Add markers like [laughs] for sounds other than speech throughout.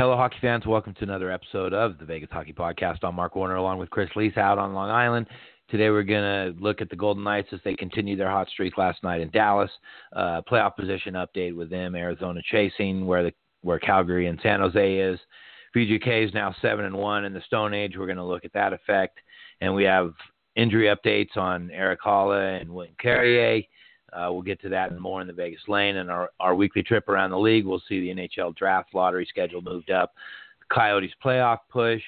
Hello, hockey fans. Welcome to another episode of the Vegas Hockey Podcast. I'm Mark Warner along with Chris Lees out on Long Island. Today we're going to look at the Golden Knights as they continue their hot streak last night in Dallas. Uh, playoff position update with them. Arizona chasing where the where Calgary and San Jose is. VGK is now seven and one in the Stone Age. We're going to look at that effect, and we have injury updates on Erik Haula and William Carrier. Uh, we'll get to that and more in the Vegas lane. And our, our weekly trip around the league, we'll see the NHL draft lottery schedule moved up, Coyotes playoff push,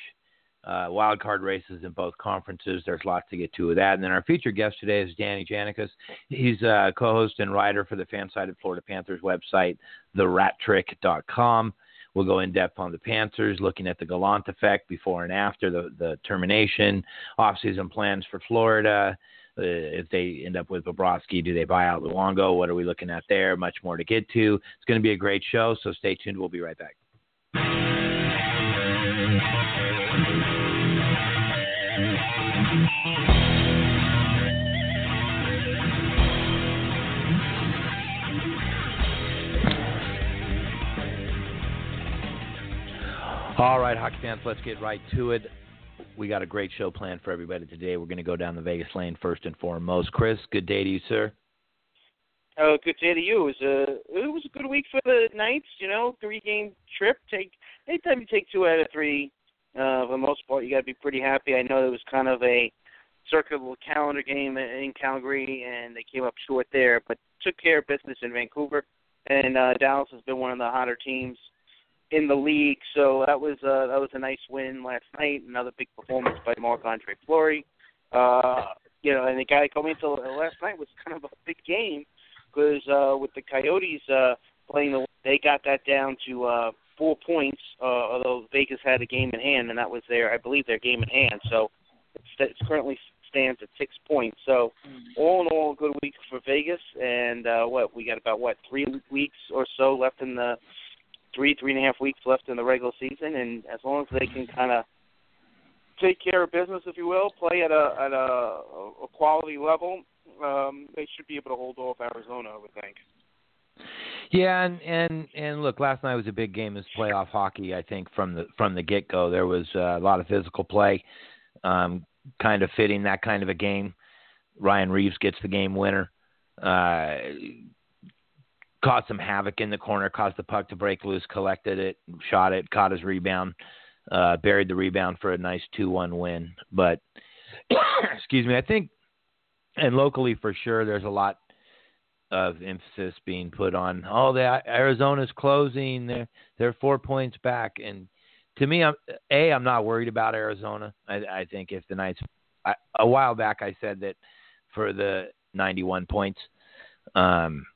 uh, wild card races in both conferences. There's lots to get to with that. And then our featured guest today is Danny Janicas. He's a co-host and writer for the fan-sided Florida Panthers website, therattrick.com. We'll go in depth on the Panthers, looking at the Gallant effect before and after the, the termination, offseason plans for Florida, uh, if they end up with Bobrovsky, do they buy out Luongo? What are we looking at there? Much more to get to. It's going to be a great show, so stay tuned. We'll be right back. All right, hockey fans, let's get right to it we got a great show planned for everybody today. We're going to go down the Vegas lane first and foremost. Chris, good day to you, sir. Oh, good day to you. It was a it was a good week for the Knights. You know, three game trip. Take anytime you take two out of three, uh, for the most part, you got to be pretty happy. I know it was kind of a circular calendar game in Calgary, and they came up short there, but took care of business in Vancouver. And uh, Dallas has been one of the hotter teams in the league. So that was uh, that was a nice win last night. Another big performance by Marc Andre Fleury. Uh, you know, and the guy coming into last night was kind of a big game because uh, with the Coyotes uh, playing the, they got that down to uh, four points. Uh, although Vegas had a game in hand, and that was their, I believe, their game in hand. So it's, it's currently stands at six points. So all in all, a good week for Vegas. And uh, what we got about what three weeks or so left in the three, three and a half weeks left in the regular season, and as long as they can kind of take care of business, if you will, play at a at a, a quality level, um, they should be able to hold off Arizona, I would think. Yeah, and and and look, last night was a big game. This playoff hockey, I think from the from the get go, there was uh, a lot of physical play, um, kind of fitting that kind of a game. Ryan Reaves gets the game winner. Uh, caused some havoc in the corner, caused the puck to break loose, collected it, shot it, caught his rebound, uh, buried the rebound for a nice 2 1 win. But, [coughs] excuse me, I think, and locally for sure, there's a lot of emphasis being put on, oh, the Arizona's closing, they're, they're four points back. And to me, I'm, A, I'm not worried about Arizona. I, I think if the Knights, I, a while back, I said that for the 91 points, um,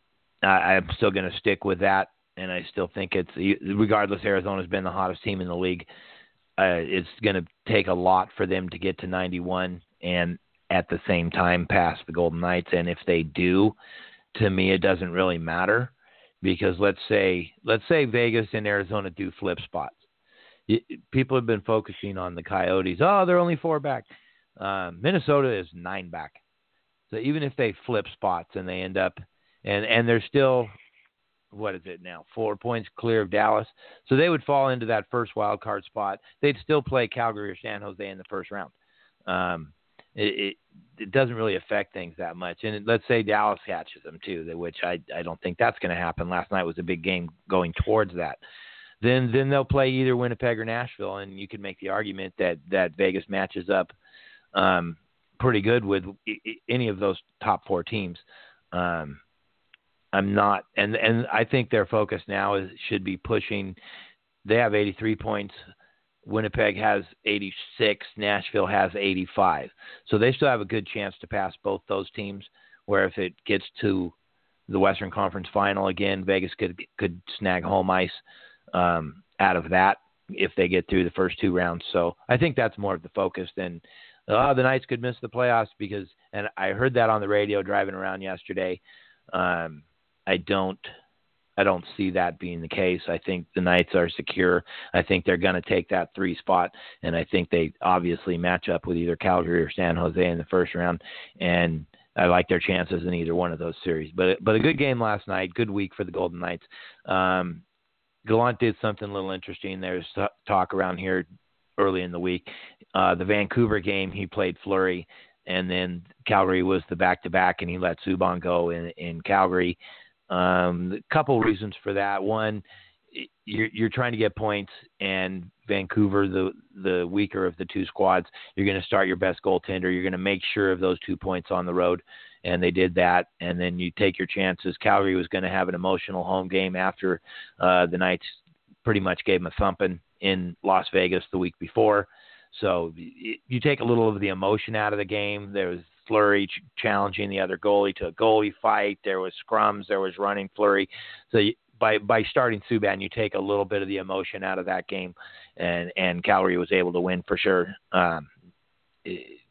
I, I'm still going to stick with that, and I still think it's regardless. Arizona's been the hottest team in the league. Uh, it's going to take a lot for them to get to 91 and at the same time pass the Golden Knights. And if they do, to me, it doesn't really matter because let's say let's say Vegas and Arizona do flip spots. People have been focusing on the Coyotes. Oh, they're only four back. Uh, Minnesota is nine back. So even if they flip spots and they end up and and they're still what is it now? Four points clear of Dallas, so they would fall into that first wild card spot. They'd still play Calgary or San Jose in the first round. Um, it, it, it doesn't really affect things that much. And let's say Dallas catches them too, which I I don't think that's going to happen. Last night was a big game going towards that. Then then they'll play either Winnipeg or Nashville, and you can make the argument that that Vegas matches up um, pretty good with any of those top four teams. Um, I'm not, and and I think their focus now is should be pushing. They have 83 points. Winnipeg has 86. Nashville has 85. So they still have a good chance to pass both those teams. Where if it gets to the Western Conference Final again, Vegas could could snag home ice um, out of that if they get through the first two rounds. So I think that's more of the focus than oh, the Knights could miss the playoffs because, and I heard that on the radio driving around yesterday. Um, I don't I don't see that being the case. I think the Knights are secure. I think they're going to take that three spot, and I think they obviously match up with either Calgary or San Jose in the first round. And I like their chances in either one of those series. But but a good game last night, good week for the Golden Knights. Um, Gallant did something a little interesting. There's talk around here early in the week. Uh, the Vancouver game, he played Fleury, and then Calgary was the back to back, and he let Subban go in, in Calgary. Um, a couple reasons for that. One, you're, you're trying to get points, and Vancouver, the the weaker of the two squads, you're going to start your best goaltender. You're going to make sure of those two points on the road, and they did that. And then you take your chances. Calgary was going to have an emotional home game after uh, the Knights pretty much gave them a thumping in Las Vegas the week before. So you take a little of the emotion out of the game. There was Fleury challenging the other goalie to a goalie fight. There was scrums. There was running Fleury. So you, by by starting Subban, you take a little bit of the emotion out of that game, and and Calgary was able to win for sure. Um,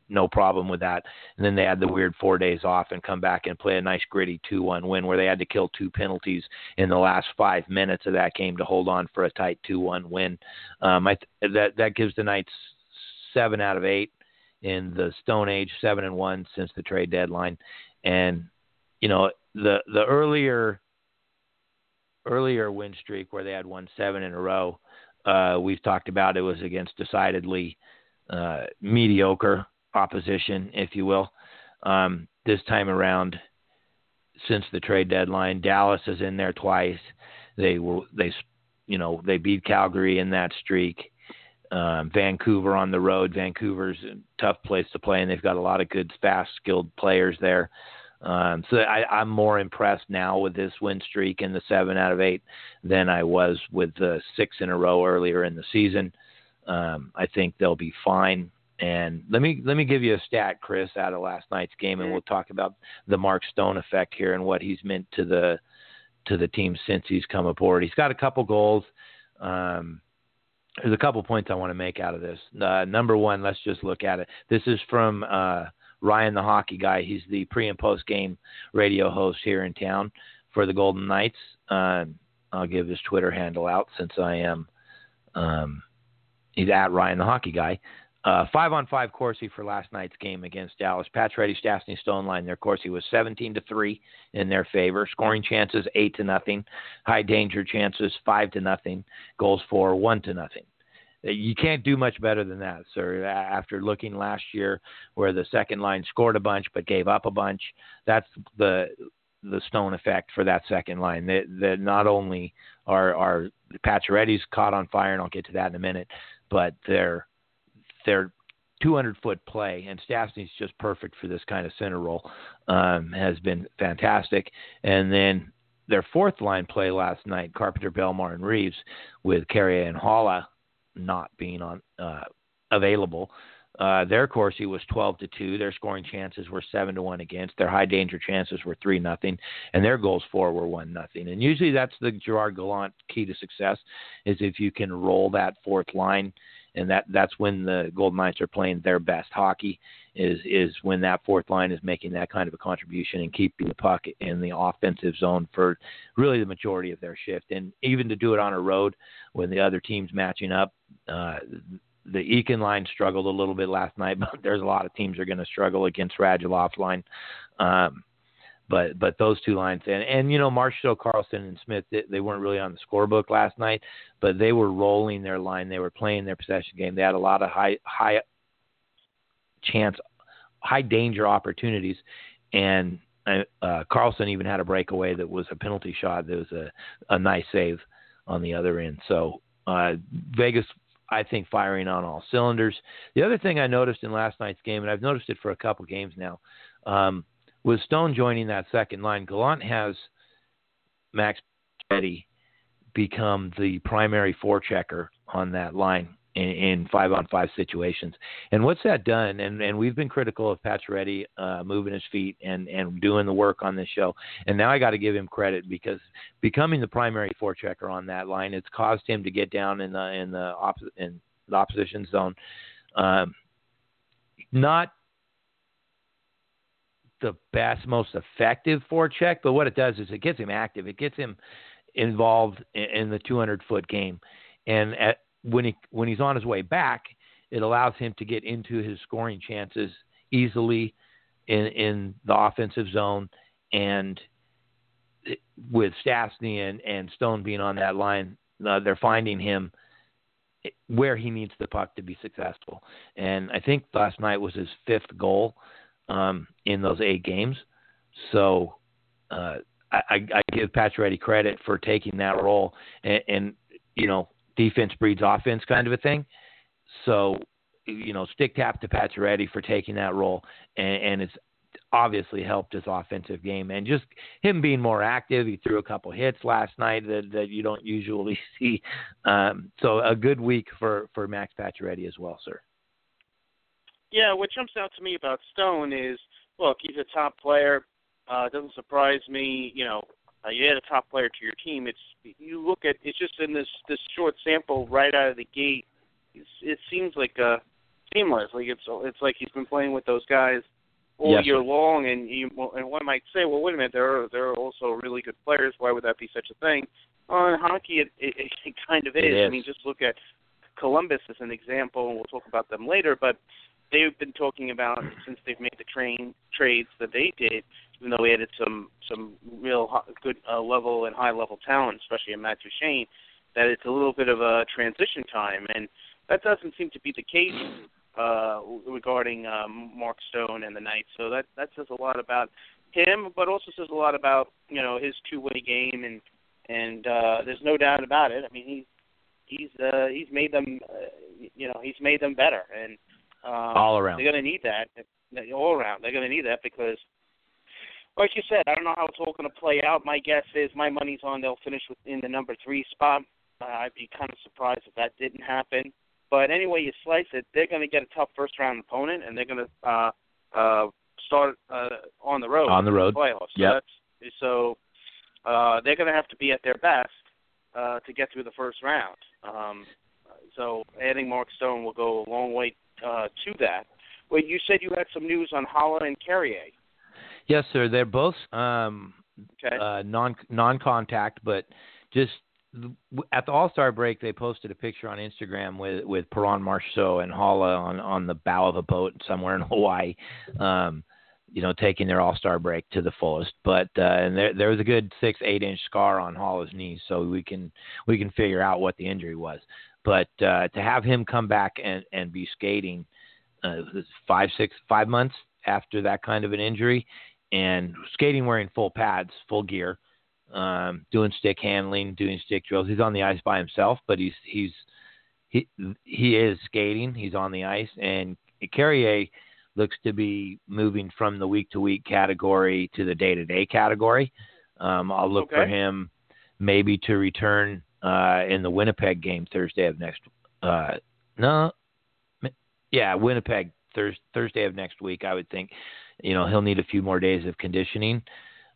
no problem with that. And then they had the weird four days off and come back and play a nice gritty two one win where they had to kill two penalties in the last five minutes of that game to hold on for a tight two one win. Um, I th- that that gives the Knights seven out of eight in the Stone Age, seven and one since the trade deadline, and you know the the earlier earlier win streak where they had won seven in a row. Uh, we've talked about it was against decidedly uh, mediocre opposition, if you will. Um, this time around, since the trade deadline, Dallas is in there twice. They were they, you know, they beat Calgary in that streak. Um, Vancouver on the road. Vancouver's a tough place to play, and they've got a lot of good, fast, skilled players there. Um, so I, I'm more impressed now with this win streak and the seven out of eight than I was with the six in a row earlier in the season. Um, I think they'll be fine. And let me let me give you a stat, Chris, out of last night's game, and we'll talk about the Mark Stone effect here and what he's meant to the to the team since he's come aboard. He's got a couple goals. Um, there's a couple points I want to make out of this. Uh, number one, let's just look at it. This is from uh, Ryan, the hockey guy. He's the pre and post game radio host here in town for the Golden Knights. Uh, I'll give his Twitter handle out since I am. Um, he's at Ryan, the hockey guy. Uh, five on five Corsi for last night's game against Dallas. Pacioretty, Stastny, Stone line. Their Corsi was 17 to three in their favor. Scoring chances eight to nothing. High danger chances five to nothing. Goals for one to nothing. Uh, you can't do much better than that, sir. After looking last year, where the second line scored a bunch but gave up a bunch, that's the the Stone effect for that second line. That that not only are are Pacioretty's caught on fire, and I'll get to that in a minute, but they're their 200 foot play, and Stastny's just perfect for this kind of center role, um, has been fantastic. And then their fourth line play last night, Carpenter, Bellemare, and Reaves, with Carrier and Haula not being on uh, available. Uh, their Corsi was 12 to 2. Their scoring chances were 7 to 1 against. Their high danger chances were 3 nothing, and their goals for were 1 nothing. And usually that's the Gerard Gallant key to success is if you can roll that fourth line and that that's when the Golden Knights are playing their best hockey. Is is when that fourth line is making that kind of a contribution and keeping the puck in the offensive zone for really the majority of their shift, and even to do it on a road when the other team's matching up. Uh, the Eakin line struggled a little bit last night, [laughs] but there's a lot of teams are going to struggle against Radulov's line. Um, but but those two lines and and you know Marchessault, Karlsson, and Smith they, they weren't really on the scorebook last night, but they were rolling their line. They were playing their possession game. They had a lot of high high chance, high danger opportunities, and uh, uh Karlsson even had a breakaway that was a penalty shot. That was a a nice save on the other end. So uh, Vegas I think firing on all cylinders. The other thing I noticed in last night's game, and I've noticed it for a couple games now, um, with Stone joining that second line, Gallant has Max Petty become the primary forechecker on that line in, in, five on five situations. And what's that done? And and we've been critical of Pacioretty uh, moving his feet and and doing the work on this show. And now I got to give him credit because becoming the primary forechecker on that line, it's caused him to get down in the in the op- in the opposition zone. Um, not the best, most effective forecheck, but what it does is it gets him active. It gets him involved in, the 200 foot game, and at, when he when he's on his way back, it allows him to get into his scoring chances easily in in the offensive zone, and with Stastny and, and Stone being on that line, uh, they're finding him where he needs the puck to be successful. And I think last night was his fifth goal um, in those eight games. So uh, I, I give Pacioretty credit for taking that role, and, and you know, defense breeds offense kind of a thing. So you know, stick tap to Pacioretty for taking that role, and, and it's obviously helped his offensive game and just him being more active. He threw a couple hits last night that, that you don't usually [laughs] see. Um, so a good week for, for Max Pacioretty as well, sir. Yeah, what jumps out to me about Stone is, look, he's a top player. Uh, doesn't surprise me, you know, uh, you add a top player to your team. It's you look at it's just in this this short sample right out of the gate. It's, it seems like uh seamless. Like it's it's like he's been playing with those guys all yes, year sir. long, and you and one might say, well, wait a minute, there are there are also really good players. Why would that be such a thing? Well, in hockey, it, it, [laughs] it kind of is. It is. I mean, just look at Columbus as an example, and we'll talk about them later. But they've been talking about since they've made the train trades that they did, even though we added some some real good uh, level and high level talent, especially in Matt Duchene, that it's a little bit of a transition time, and that doesn't seem to be the case uh, regarding um, Mark Stone and the Knights. So that that says a lot about him, but also says a lot about you know his two-way game, and and uh, there's no doubt about it. I mean, he's he's uh, he's made them, uh, you know, he's made them better, and um, all around. They're going to need that all around. They're going to need that because. Like you said, I don't know how it's all going to play out. My guess is my money's on they'll finish within the number three spot. Uh, I'd be kind of surprised if that didn't happen. But anyway you slice it, they're going to get a tough first round opponent, and they're going to uh, uh, start uh, on the road. On the road. Playoffs. So yep. that's so uh, they're going to have to be at their best uh, to get through the first round. Um, so adding Mark Stone will go a long way uh, to that. Well, you said you had some news on Haula and Carrier. Yes, sir. They're both um, okay. uh, non non contact, but just at the All Star break, they posted a picture on Instagram with with Perron Marchessault and Haula on on the bow of a boat somewhere in [laughs] Hawaii, um, you know, taking their All Star break to the fullest. But uh, and there there was a good six eight inch scar on Haula's knee, so we can we can figure out what the injury was. But uh, to have him come back and and be skating uh, five six five months after that kind of an injury, and skating wearing full pads, full gear um, doing stick handling, doing stick drills. He's on the ice by himself, but he's he's he he is skating. He's on the ice, and Carrier looks to be moving from the week to week category to the day to day category. Um, I'll look okay. for him maybe to return uh, in the Winnipeg game Thursday of next. Uh, no, yeah, Winnipeg Thurs Thursday of next week. I would think. You know, he'll need a few more days of conditioning.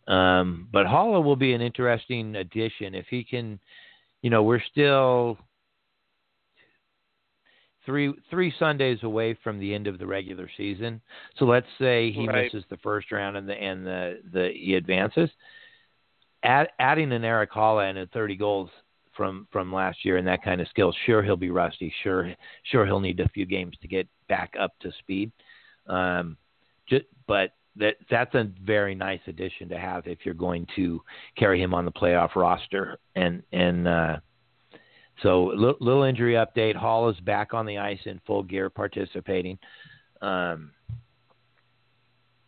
Um, but Haula will be an interesting addition if he can. You know, we're still three three Sundays away from the end of the regular season. So let's say he right. misses the first round and the and the, the he advances. Add, adding an Erik Haula and 30 goals from from last year and that kind of skill, sure he'll be rusty. Sure, sure he'll need a few games to get back up to speed. Um, just, but that that's a very nice addition to have if you're going to carry him on the playoff roster. And and uh, so little, little injury update. Hall is back on the ice in full gear, participating. Um,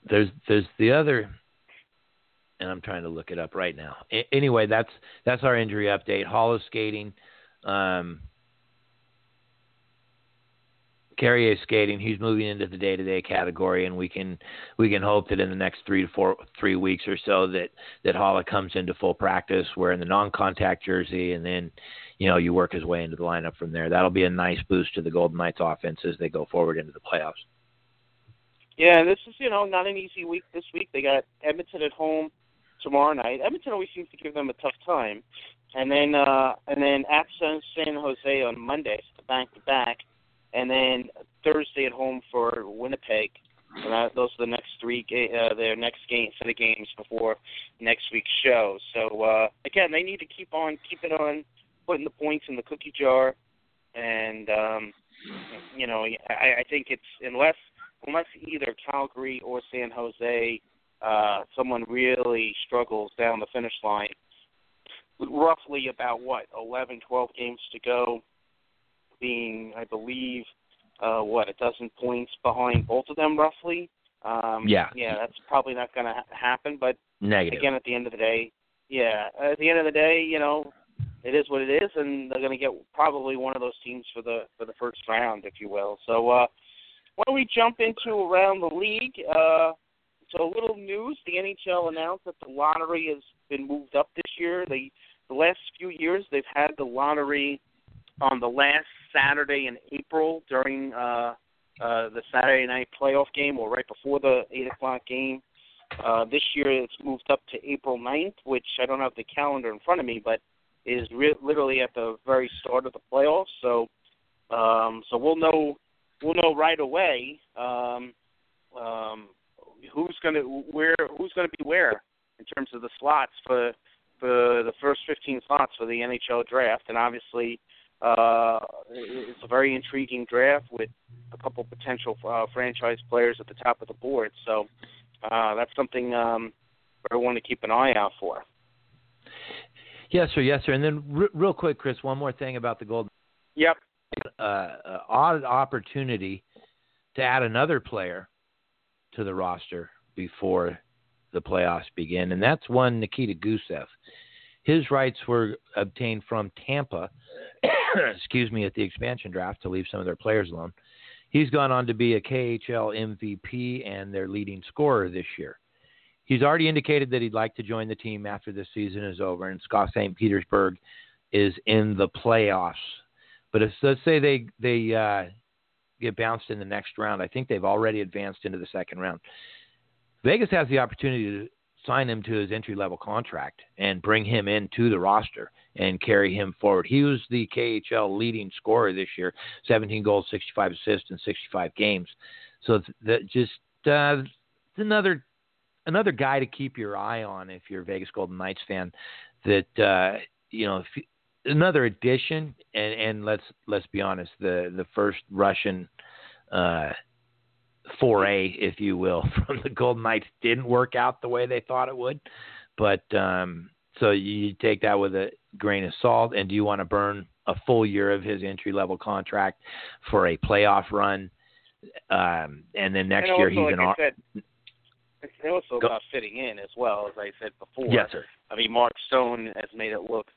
there's there's the other, and I'm trying to look it up right now. A- anyway, that's that's our injury update. Hall is skating. Um, Carrier skating. He's moving into the day-to-day category, and we can we can hope that in the next three to four three weeks or so that that Haula comes into full practice, wearing the non-contact jersey, and then you know you work his way into the lineup from there. That'll be a nice boost to the Golden Knights offense as they go forward into the playoffs. Yeah, this is you know not an easy week this week. They got Edmonton at home tomorrow night. Edmonton always seems to give them a tough time, and then uh, and then at San, San Jose on Monday, back to back and then Thursday at home for Winnipeg. And that, those are the next three uh, their next game set of games before next week's show. So uh, again, they need to keep on keep it on putting the points in the cookie jar, and um, you know I, I think it's unless unless either Calgary or San Jose uh, someone really struggles down the finish line. roughly about what 11, 12 games to go, being I believe uh, what a dozen points behind both of them roughly. Um, yeah, yeah, that's probably not going to ha- happen. But negative again, at the end of the day, yeah, at the end of the day, you know, it is what it is, and they're going to get probably one of those teams for the for the first round, if you will. So uh, why don't we jump into around the league? Uh, so a little news: the NHL announced that the lottery has been moved up this year. They the last few years they've had the lottery on the last Saturday in April during uh, uh, the Saturday night playoff game or right before the eight o'clock game. Uh, this year it's moved up to April 9th, which I don't have the calendar in front of me, but is re- literally at the very start of the playoffs. So, um, so we'll know we'll know right away um, um, who's going to where who's going to be where in terms of the slots for for the first 15 slots for the NHL draft, and obviously uh, it's a very intriguing draft with a couple potential uh, franchise players at the top of the board. So uh, that's something um, I want to keep an eye out for. Yes, sir. Yes, sir. And then, real quick, Chris, one more thing about the Golden. Yep. Uh, uh, odd opportunity to add another player to the roster before the playoffs begin, and that's one Nikita Gusev. His rights were obtained from Tampa, [coughs] excuse me, at the expansion draft to leave some of their players alone. He's gone on to be a KHL MVP and their leading scorer this year. He's already indicated that he'd like to join the team after this season is over, and SKA St. Petersburg is in the playoffs. But if let's say they they uh, get bounced in the next round, I think they've already advanced into the second round. Vegas has the opportunity to sign him to his entry level contract and bring him into the roster and carry him forward. He was the KHL leading scorer this year, 17 goals, 65 assists in 65 games. So that just uh, another another guy to keep your eye on if you're a Vegas Golden Knights fan. That uh, you know, if, another addition, and, and let's let's be honest, the the first Russian. Uh, foray, if you will, [laughs] from the Golden Knights didn't work out the way they thought it would. But um, so you take that with a grain of salt. And do you want to burn a full year of his entry level contract for a playoff run? Um, and then next and year he's like an. It's also Go. about fitting in as well, as I said before. Yes, sir. I mean, Mark Stone has made it look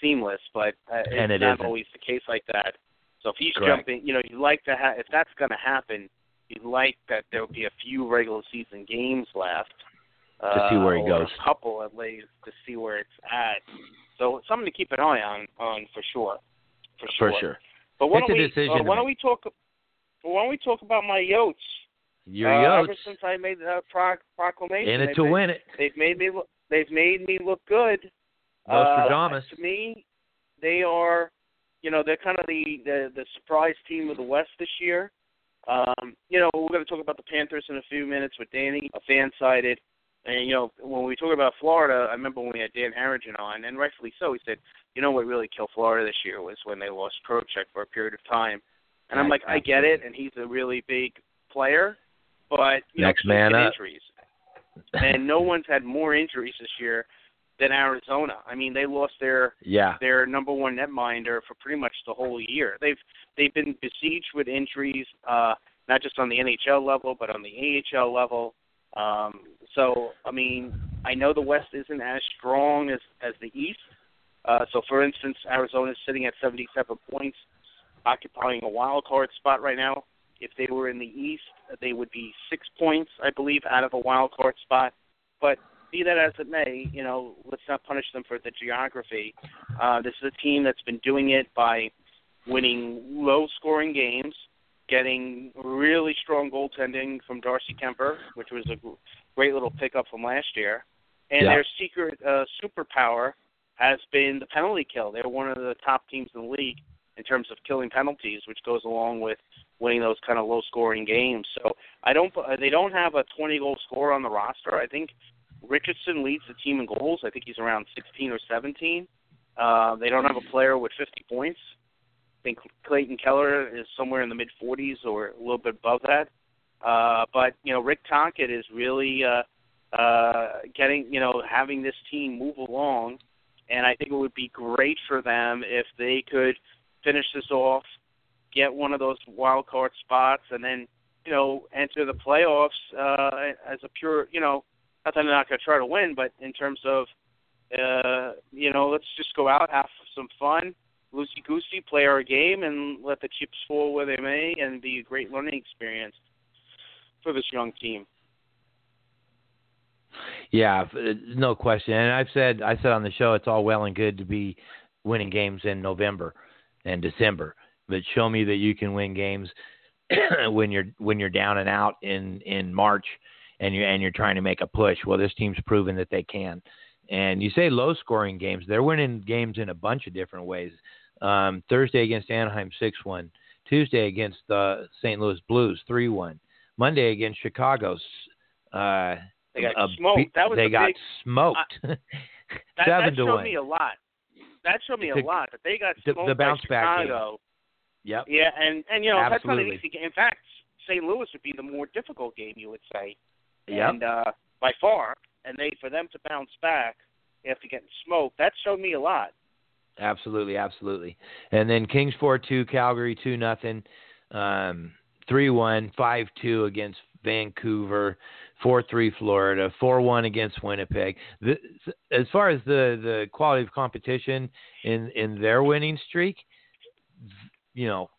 seamless, but uh, it's And it not isn't. always the case like that. So if he's Correct. jumping, you know, you like to have if that's going to happen, you'd like that there will be a few regular season games left To see where he uh, goes. A couple at least to see where it's at. So it's something to keep an eye on, on for sure. For sure. For sure. But why It's don't we? uh, why don't we talk? Why don't we talk about my Yotes? Your uh, Yotes Ever since I made the pro- proclamation, in it to been- win it. They've made me. Look, they've made me look good. Nostradamus. Uh, to me, they are. You know, they're kind of the, the the surprise team of the West this year. Um, you know, we're going to talk about the Panthers in a few minutes with Danny, a fan sided. And you know, when we talk about Florida, I remember when we had Dan Harrigan on, and rightfully so. He said, "You know what really killed Florida this year was when they lost Trocheck for a period of time." And I'm like, I get it, and he's a really big player, but you Next know, man up. injuries. and no one's had more injuries this year than Arizona. I mean, they lost their yeah. their number one netminder for pretty much the whole year. They've they've been besieged with injuries, uh, not just on the NHL level, but on the AHL level. Um, so, I mean, I know the West isn't as strong as as the East. Uh, so, for instance, Arizona is sitting at 77 points, occupying a wild card spot right now. If they were in the East, they would be six points, I believe, out of a wild card spot. But be that as it may, you know, let's not punish them for the geography. Uh, this is a team that's been doing it by winning low-scoring games, getting really strong goaltending from Darcy Kuemper, which was a great little pickup from last year, and Yeah. their secret uh, superpower has been the penalty kill. They're one of the top teams in the league in terms of killing penalties, which goes along with winning those kind of low-scoring games. So I don't. They don't have a 20-goal scorer on the roster. I think Richardson leads the team in goals. I think he's around 16 or 17. Uh, they don't have a player with 50 points. I think Clayton Keller is somewhere in the mid 40s or a little bit above that. Uh, but you know, Rick Tocchet is really uh, uh, getting you know having this team move along and I think it would be great for them if they could finish this off, get one of those wild card spots, and then you know enter the playoffs uh, as a pure you know not that they're not going to try to win, but in terms of uh, you know let's just go out have some fun, loosey goosey, play our game, and let the chips fall where they may, and be a great learning experience for this young team. Yeah, no question. And I've said I said on the show it's all well and good to be winning games in November and December, but show me that you can win games [clears throat] when you're when you're down and out in in March and you and you're trying to make a push. Well, this team's proven that they can. And you say low scoring games, they're winning games in a bunch of different ways. Um, Thursday against Anaheim, six one. Tuesday against the St. Louis Blues, three one. Monday against Chicago, uh, they got smoked. That was they got big, smoked. That, that [laughs] to showed one. me a lot. That showed me a The- lot. That they got smoked the bounce by back Chicago. Yep. Yeah, and and you know that's not an easy game. In fact, St. Louis would be the more difficult game, you would say, Yep. and uh, by far. And they for them to bounce back after getting smoked, that showed me a lot. Absolutely, absolutely. And then Kings four two, Calgary two nothing, um, three one, five two against Vancouver, four three Florida, four one against Winnipeg. The, as far as the the quality of competition in in their winning streak, you know,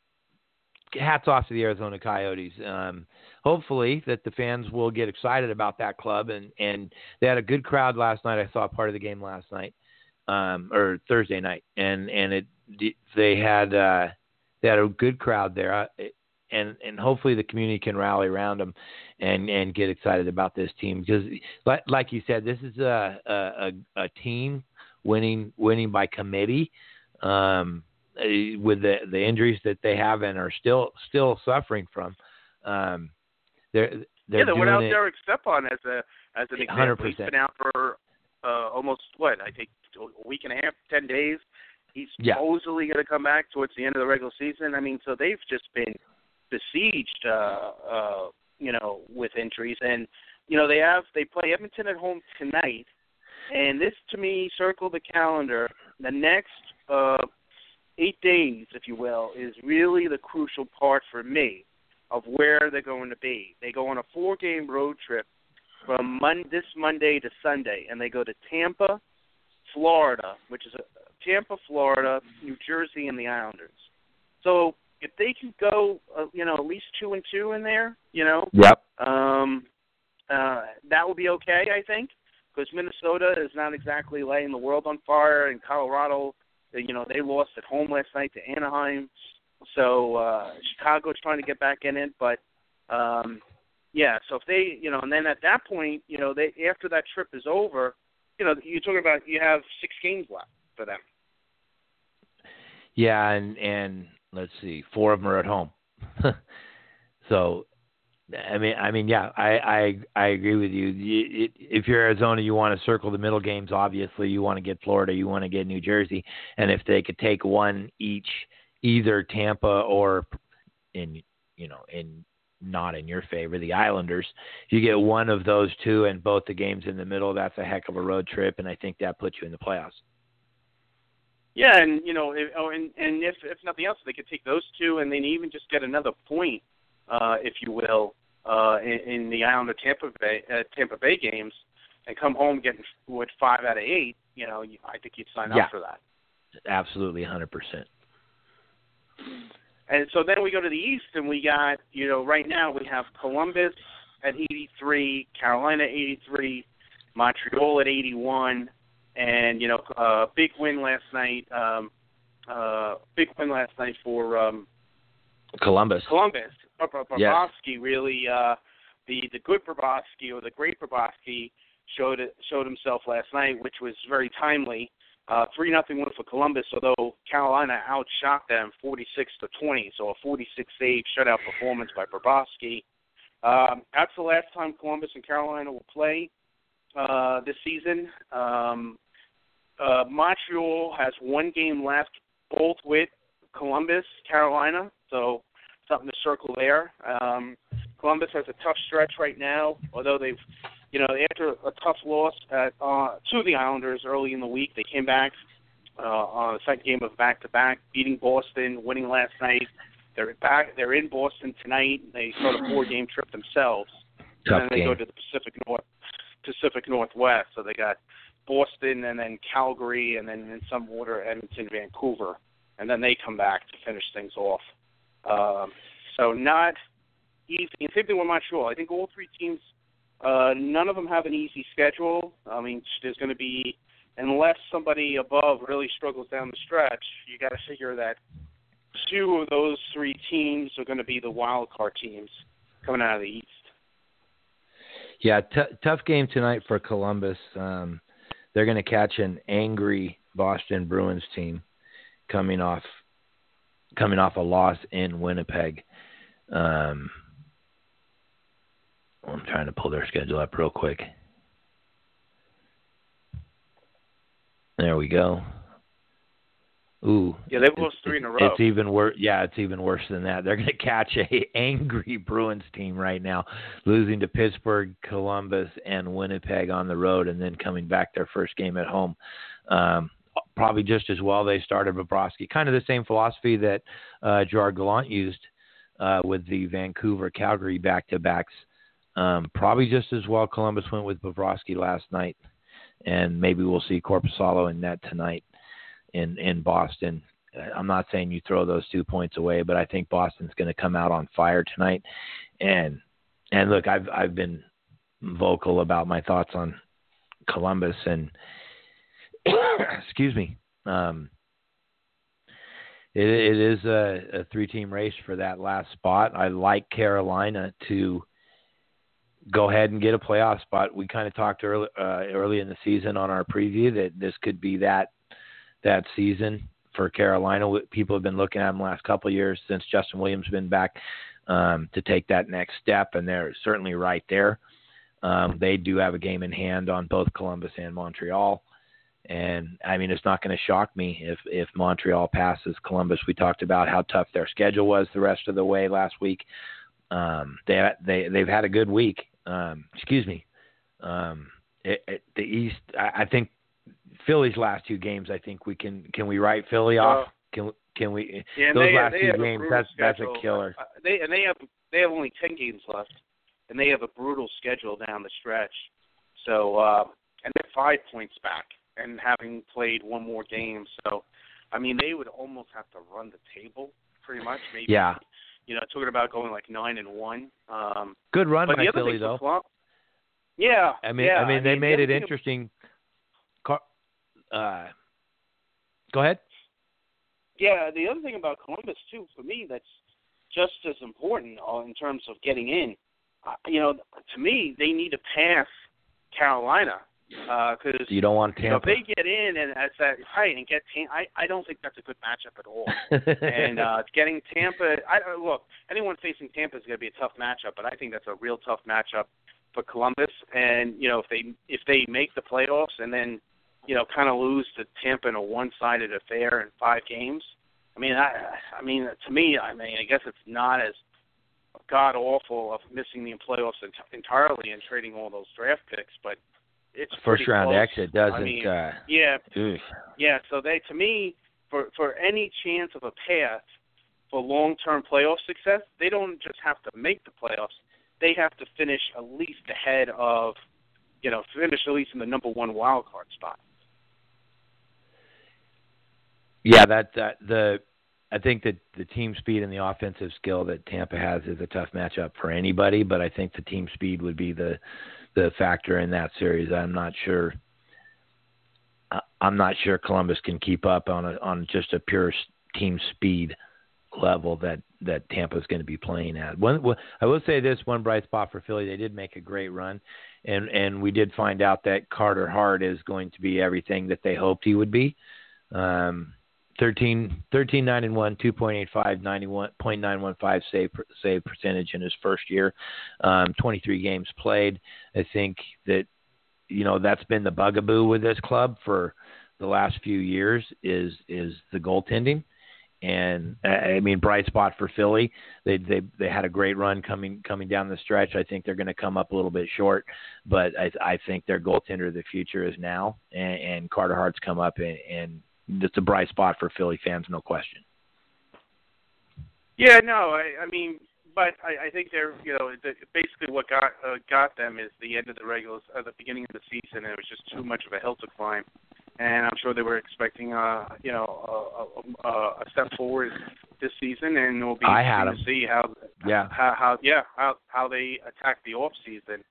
hats off to the Arizona Coyotes. Um, hopefully that the fans will get excited about that club and and they had a good crowd last night. I saw part of the game last night um, or Thursday night, and and it they had uh, they had a good crowd there, uh, and and hopefully the community can rally around them and and get excited about this team because like like you said, this is a a, a, team winning winning by committee. Um, with the the injuries that they have and are still still suffering from, um, they're they're yeah, they went out it Derek Stepan as a as an example. 100%. been out for uh, almost what I think a week and a half, ten days. He's Yeah. supposedly going to come back towards the end of the regular season. I mean, so they've just been besieged, uh, uh, you know, with injuries. And you know, they have they play Edmonton at home tonight, and this to me, circle the calendar. The next uh, eight days, if you will, is really the crucial part for me of where they're going to be. They go on a four-game road trip from Mon- this Monday to Sunday, and they go to Tampa, Florida, which is a, Tampa, Florida, New Jersey, and the Islanders. So if they can go, uh, you know, at least two and two in there, you know, Yep. um, uh, that will be okay, I think, because Minnesota is not exactly lighting the world on fire, and Colorado, uh, you know, they lost at home last night to Anaheim. So uh, Chicago's trying to get back in it, but um, yeah. So if they, you know, and then at that point, you know, they after that trip is over, you know, you're talking about you have six games left for them. Yeah, and and let's see, four of them are at home. [laughs] so, I mean, I mean, yeah, I I I agree with you. If you're Arizona, you want to circle the middle games. Obviously, you want to get Florida, you want to get New Jersey, and if they could take one each, either Tampa or in you know in not in your favor, the Islanders. You get one of those two and both the games in the middle, that's a heck of a road trip, and I think that puts you in the playoffs. Yeah, and you know, if, oh, and and if if nothing else, they could take those two, and then even just get another point, uh, if you will, uh, in, in the Islander Tampa Bay uh, Tampa Bay games, and come home getting with five out of eight. You know, I think you'd sign Yeah. up for that. Absolutely, hundred percent. And so then we go to the East, and we got you know right now we have Columbus at 83, Carolina 83, Montreal at 81, and you know uh, big win last night. Um, uh, big win last night for um, Columbus. Columbus. Bob- Bob- Yes. Really uh, the the good Bobrovsky or the great Bobrovsky showed showed himself last night, which was very timely. Uh, three nothing win for Columbus, although Carolina outshot them 46 to 20, so a 46 save shutout performance by Bobrovsky. Um, that's the last time Columbus and Carolina will play uh, this season. Um, uh, Montreal has one game left, both with Columbus, Carolina, so something to circle there. Um, Columbus has a tough stretch right now, although they've you know, after a tough loss at, uh, to the Islanders early in the week, they came back uh, on the second game of back-to-back, beating Boston, winning last night. They're back. They're in Boston tonight. They start a four-game trip themselves, Tough and then they game. go to the Pacific North, Pacific Northwest. So they got Boston, and then Calgary, and then in some order Edmonton, Vancouver, and then they come back to finish things off. Um, so not easy. And same thing with Montreal. I think all three teams, uh, none of them have an easy schedule. I mean, there's going to be, unless somebody above really struggles down the stretch, you got to figure that two of those three teams are going to be the wild card teams coming out of the East. Yeah, t- tough game tonight for Columbus. Um, they're going to catch an angry Boston Bruins team coming off coming off a loss in Winnipeg. Um, I'm trying to pull their schedule up real quick. There we go. Ooh. Yeah, they've lost three in a row. It's even worse. Yeah, it's even worse than that. They're going [laughs] to catch a angry [laughs] Bruins team right now, losing to Pittsburgh, Columbus, and Winnipeg on the road, and then coming back their first game at home. Um, probably just as well they started Bobrovsky. Kind of the same philosophy that uh, Gerard Gallant used uh, with the Vancouver Calgary back to backs. Um, probably just as well Columbus went with Bobrovsky last night, and maybe we'll see Korpisalo in net tonight in in Boston. I'm not saying you throw those two points away, but I think Boston's going to come out on fire tonight. And and look, I've I've been vocal about my thoughts on Columbus and [coughs] excuse me. Um, it it is a, a three team race for that last spot. I like Carolina to go ahead and get a playoff spot. We kind of talked early uh, early in the season on our preview that this could be that that season for Carolina. People have been looking at them the last couple of years since Justin Williams been back um, to take that next step, and they're certainly right there. Um, they do have a game in hand on both Columbus and Montreal. And I mean, it's not going to shock me if if Montreal passes Columbus. We talked about how tough their schedule was the rest of the way last week. Um, they they they've had a good week. Um, excuse me. Um, it, it, the East, I, I think Philly's last two games. I think we can can we write Philly off? Can can we? Yeah, those they, last they two games. That's that's a killer. Uh, they and they have they have only ten games left, and they have a brutal schedule down the stretch. So uh, and they're five points back, and having played one more game. So, I mean, they would almost have to run the table pretty much. Maybe. Yeah. You know, talking about going like nine and one. Um, Good run by Philly though. Yeah. I mean, yeah, I mean, they the made it interesting. Car- Uh, go ahead. Yeah, the other thing about Columbus too, for me, that's just as important uh, in terms of getting in. Uh, you know, to me, they need to pass Carolina because You don't want you know, if Tampa. they get in and that's that height and get Tam- I I don't think that's a good matchup at all. [laughs] and uh getting Tampa, I uh, look, anyone facing Tampa is going to be a tough matchup, but I think that's a real tough matchup for Columbus. And you know, if they if they make the playoffs and then you know kind of lose to Tampa in a one-sided affair in five games, I mean, I I mean to me, I mean, I guess it's not as god awful of missing the playoffs ent- entirely and trading all those draft picks, but it's First round close. exit doesn't. I mean, uh, yeah, oof. yeah, so they to me for for any chance of a path for long term playoff success, they don't just have to make the playoffs. They have to finish at least ahead of you know, finish at least in the number one wild card spot. Yeah, that that the I think that the team speed and the offensive skill that Tampa has is a tough matchup for anybody, but I think the team speed would be the the factor in that series. I'm not sure I'm not sure Columbus can keep up on a on just a pure team speed level that that Tampa's going to be playing at. One, I will say this: one bright spot for Philly, they did make a great run, and and we did find out that Carter Hart is going to be everything that they hoped he would be. Um, 13, 13 9 and 1, 2.85, 91.915 save save percentage in his first year. Um, 23 games played. I think that you know that's been the bugaboo with this club for the last few years is is the goaltending, and I mean bright spot for Philly. They they they had a great run coming coming down the stretch. I think they're going to come up a little bit short, but I I think their goaltender of the future is now, and, and Carter Hart's come up and, and it's a bright spot for Philly fans, no question. Yeah, no, I, I mean, but I, I think they're, you know, the, basically what got uh, got them is the end of the regulars, uh, the beginning of the season. And it was just too much of a hill to climb, and I'm sure they were expecting, uh, you know, a, a, a step forward this season, and it'll be I had to see how, yeah, how, how, yeah, how how they attack the off season.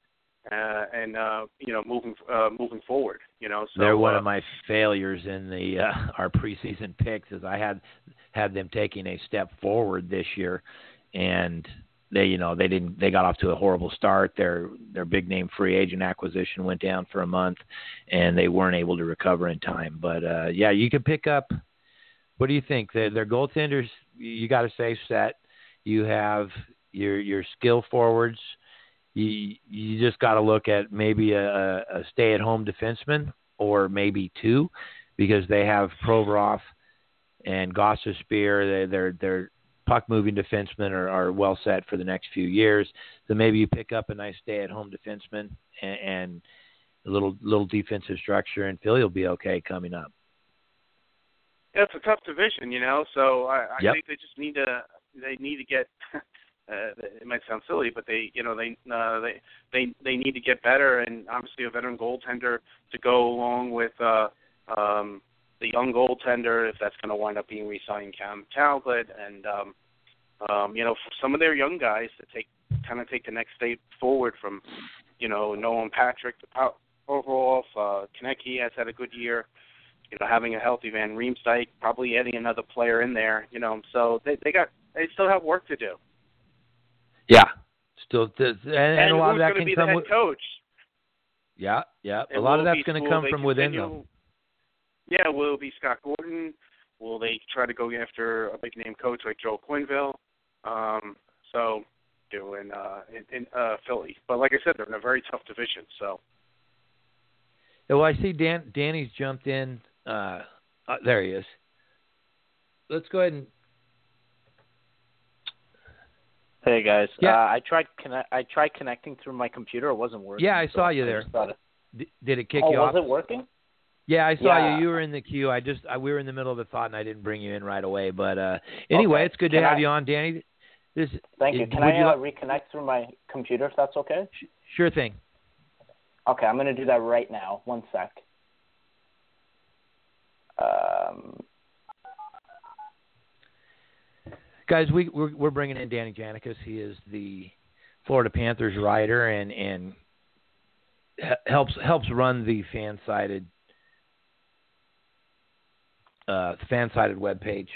Uh, and uh, you know, moving uh, moving forward, you know, so they're one uh, of my failures in the uh, [laughs] our preseason picks. Is I had had them taking a step forward this year, and they you know they didn't they got off to a horrible start. Their their big name free agent acquisition went down for a month, and they weren't able to recover in time. But uh, yeah, you can pick up. What do you think? Their, their goaltenders, you got to say set. You have your your skill forwards. You you just got to look at maybe a, a stay at home defenseman or maybe two, because they have Provorov and Gostisbehere. They, they're they're puck moving defensemen are, are well set for the next few years. So maybe you pick up a nice stay at home defenseman and, and a little little defensive structure, and Philly will be okay coming up. It's a tough division, you know. So I, I yep. think they just need to they need to get. [laughs] Uh, it might sound silly, but they, you know, they, uh, they, they, they need to get better, and obviously a veteran goaltender to go along with, uh, um, the young goaltender, if that's going to wind up being re-signed Cam Talbot, and um, um, you know, for some of their young guys to take kind of take the next step forward from, you know, Nolan Patrick to overall. Uh, Konecny has had a good year. You know, having a healthy Van Riemsdyk, probably adding another player in there. You know, so they they got they still have work to do. Yeah, still, and, and, and a lot of that can come the with coach. Yeah, yeah. And a lot of that's going to come from within continue, them. Yeah, will it be Scott Gordon? Will they try to go after a big name coach like Joe Quenneville? Um, so, doing uh, in, in uh, Philly, but like I said, they're in a very tough division. So. Yeah, well, I see Dan. Danny's jumped in. Uh, uh, there he is. Let's go ahead and Hey guys, yeah. uh, I tried connect. I tried connecting through my computer. It wasn't working. Yeah, I so saw you I there. It. D- did it kick oh, you was off? Was it working? Yeah, I saw Yeah. you. You were in the queue. I just I, we were in the middle of a thought and I didn't bring you in right away. But uh anyway, Okay. it's good to Can have I- you on, Danny. This Thank you. Can I you uh, like- reconnect through my computer if that's okay? sure thing. Okay, I'm going to do that right now. One sec. Um, Guys, we we're, we're bringing in Danny Janicas. He is the Florida Panthers writer and and helps helps run the fan sided uh, fan sided web page.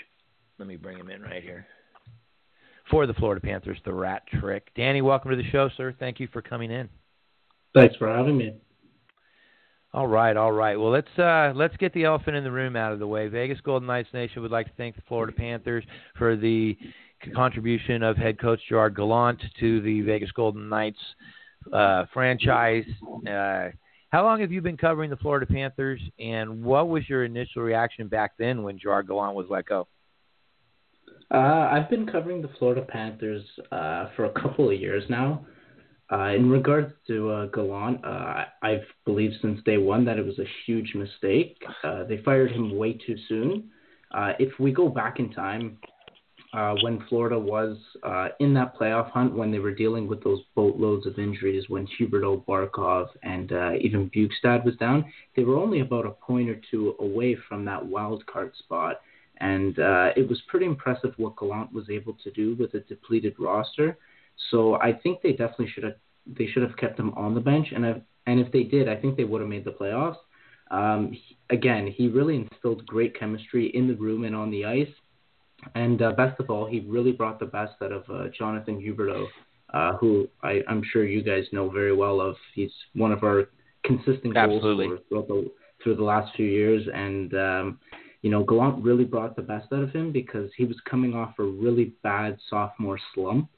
Let me bring him in right here for the Florida Panthers, the Rat Trick. Danny, welcome to the show, sir. Thank you for coming in. Thanks for having me. All right, all right. Well, let's uh, let's get the elephant in the room out of the way. Vegas Golden Knights Nation would like to thank the Florida Panthers for the contribution of head coach Gerard Gallant to the Vegas Golden Knights uh, franchise. Uh, how long have you been covering the Florida Panthers, and what was your initial reaction back then when Gerard Gallant was let go? Uh, I've been covering the Florida Panthers uh, for a couple of years now. Uh, in regards to uh, Gallant, uh, I've believed since day one that it was a huge mistake. Uh, they fired him way too soon. Uh, if we go back in time, uh, when Florida was in that playoff hunt, when they were dealing with those boatloads of injuries, when Huberdeau, Barkov, and even Bjugstad was down, they were only about a point or two away from that wild card spot. And it was pretty impressive what Gallant was able to do with a depleted roster. So I think they definitely should have they should have kept him on the bench, and i and if they did, I think they would have made the playoffs. Um, he, again, he really instilled great chemistry in the room and on the ice, and uh, best of all, he really brought the best out of uh, Jonathan Huberdeau, uh, who I, I'm sure you guys know very well of. He's one of our consistent Absolutely. goal throughout the through the last few years, and um, you know, Gallant really brought the best out of him because he was coming off a really bad sophomore slump.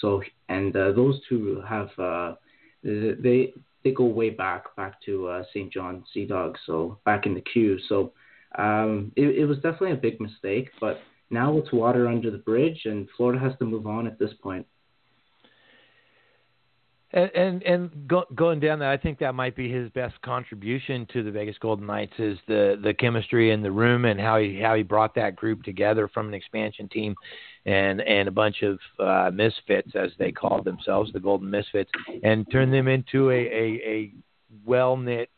So, and uh, those two have uh, they they go way back back to uh, St. John Sea Dogs, so back in the Q. So, um, it, it was definitely a big mistake, but now it's water under the bridge, and Florida has to move on at this point. And and, and go, going down that, I think that might be his best contribution to the Vegas Golden Knights is the the chemistry in the room and how he how he brought that group together from an expansion team, and and a bunch of uh, misfits as they called themselves, the Golden Misfits, and turned them into a a, a well knit,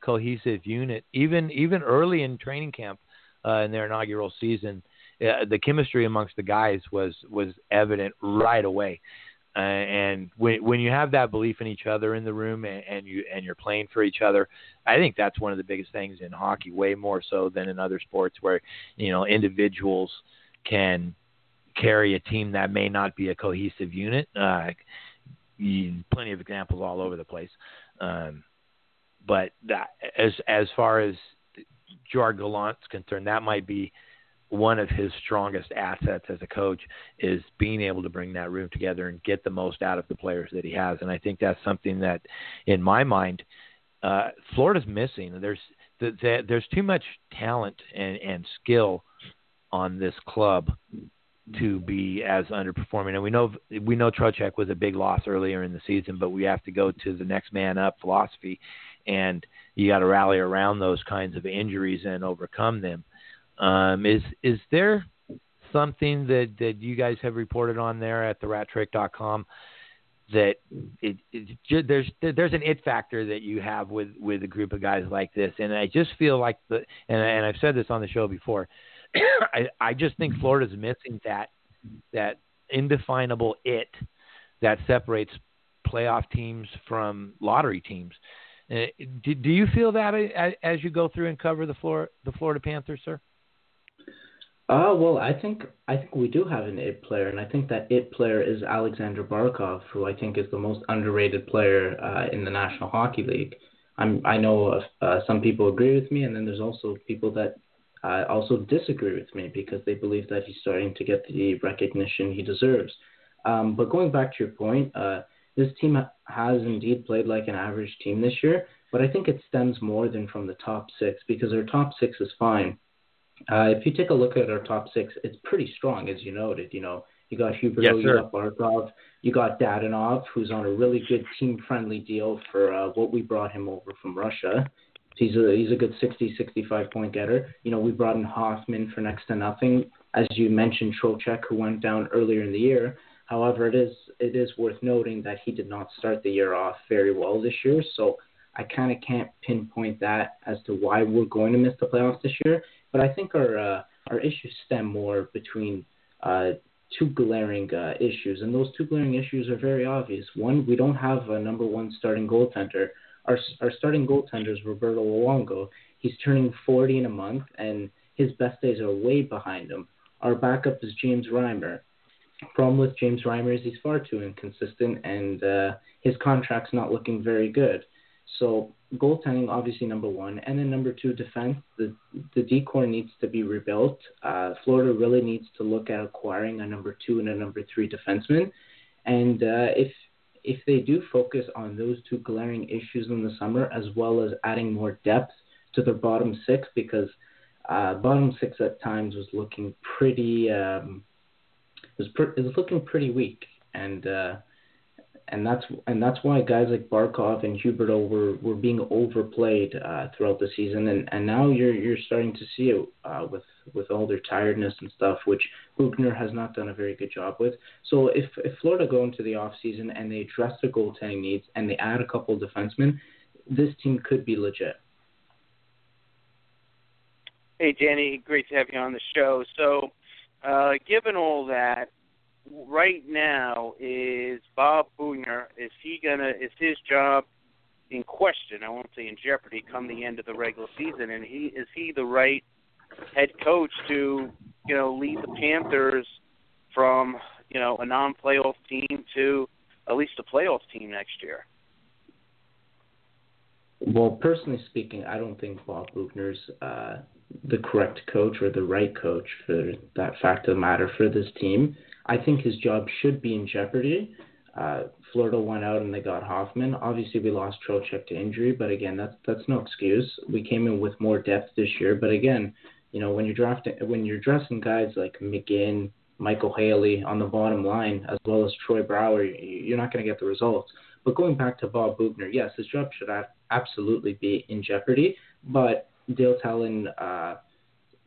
cohesive unit. Even even early in training camp, uh, in their inaugural season, uh, the chemistry amongst the guys was was evident right away. Uh, and when when you have that belief in each other in the room and, and you and you're playing for each other, I think that's one of the biggest things in hockey, way more so than in other sports where you know individuals can carry a team that may not be a cohesive unit. Uh, you, plenty of examples all over the place. Um, but that, as as far as Gerard Gallant's concerned, that might be one of his strongest assets as a coach is being able to bring that room together and get the most out of the players that he has. And I think that's something that, in my mind, uh, Florida's missing. There's the, the, there's too much talent and, and skill on this club to be as underperforming. And we know we know Trocheck was a big loss earlier in the season, but we have to go to the next man up philosophy, and you got to rally around those kinds of injuries and overcome them. Um, is is there something that, that you guys have reported on there at therattrick.com that it, it, there's there's an it factor that you have with with a group of guys like this, and I just feel like the and and I've said this on the show before. [coughs] I I just think Florida's missing that that indefinable it that separates playoff teams from lottery teams. Uh, do, do you feel that as you go through and cover the Florida the Florida Panthers, sir? Uh, well, I think I think we do have an it player, and I think that it player is Alexander Barkov, who I think is the most underrated player uh, in the National Hockey League. I'm I know uh, some people agree with me, and then there's also people that uh, also disagree with me because they believe that he's starting to get the recognition he deserves. Um, but going back to your point, uh, this team has indeed played like an average team this year, but I think it stems more than from the top six because our top six is fine uh, if you take a look at our top six, it's pretty strong, as you noted. You know, you got Huberdeau, yes, you got Barkov, you got Dadonov, who's on a really good team-friendly deal for uh, what we brought him over from Russia. He's a he's a good 60, 65 point getter. You know, we brought in Hoffman for next to nothing. As you mentioned, Trocheck, who went down earlier in the year. However, it is it is worth noting that he did not start the year off very well this year. So I kind of can't pinpoint that as to why we're going to miss the playoffs this year. But I think our uh, our issues stem more between uh, two glaring uh, issues, and those two glaring issues are very obvious. One, we don't have a number one starting goaltender. Our our starting goaltender is Roberto Luongo. He's turning 40 in a month, and his best days are way behind him. Our backup is James Reimer. Problem with James Reimer is he's far too inconsistent, and uh, his contract's not looking very good. So goaltending, obviously number one, and then number two, defense. The the decor needs to be rebuilt. Uh, Florida really needs to look at acquiring a number two and a number three defenseman, and uh, if if they do focus on those two glaring issues in the summer, as well as adding more depth to their bottom six, because uh, bottom six at times was looking pretty um, was pr- it was looking pretty weak, and uh, and that's and that's why guys like Barkov and Huberdeau were were being overplayed uh, throughout the season, and and now you're you're starting to see it uh, with with all their tiredness and stuff, which Boughner has not done a very good job with. So if if Florida go into the off season and they address their goaltending needs and they add a couple of defensemen, this team could be legit. Hey Danny, great to have you on the show. So, uh, given all that, right now is Bob Boughner. Is he gonna? Is his job in question? I won't say in jeopardy come the end of the regular season. And he is he the right head coach to you know lead the Panthers from you know a non-playoff team to at least a playoff team next year? Well, personally speaking, I don't think Bob Boughner's uh, the correct coach or the right coach for that fact of the matter for this team. I think his job should be in jeopardy. Uh, Florida went out and they got Hoffman. Obviously, we lost Trocheck to injury, but again, that's that's no excuse. We came in with more depth this year, but again, You know, when you're drafting, when you're dressing guys like McGinn, Micheal Haley on the bottom line, as well as Troy Brouwer, you're not going to get the results. But going back to Bob Boughner, yes, his job should absolutely be in jeopardy. But Dale Tallon uh,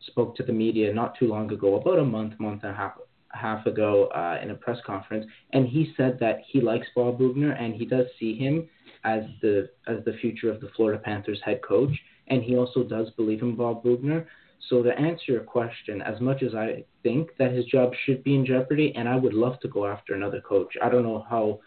spoke to the media not too long ago, about a month, month and a half, half ago, uh, in a press conference, and he said that he likes Bob Boughner and he does see him as the as the future of the Florida Panthers head coach, and he also does believe in Bob Boughner. So to answer your question, as much as I think that his job should be in jeopardy, and I would love to go after another coach. I don't know how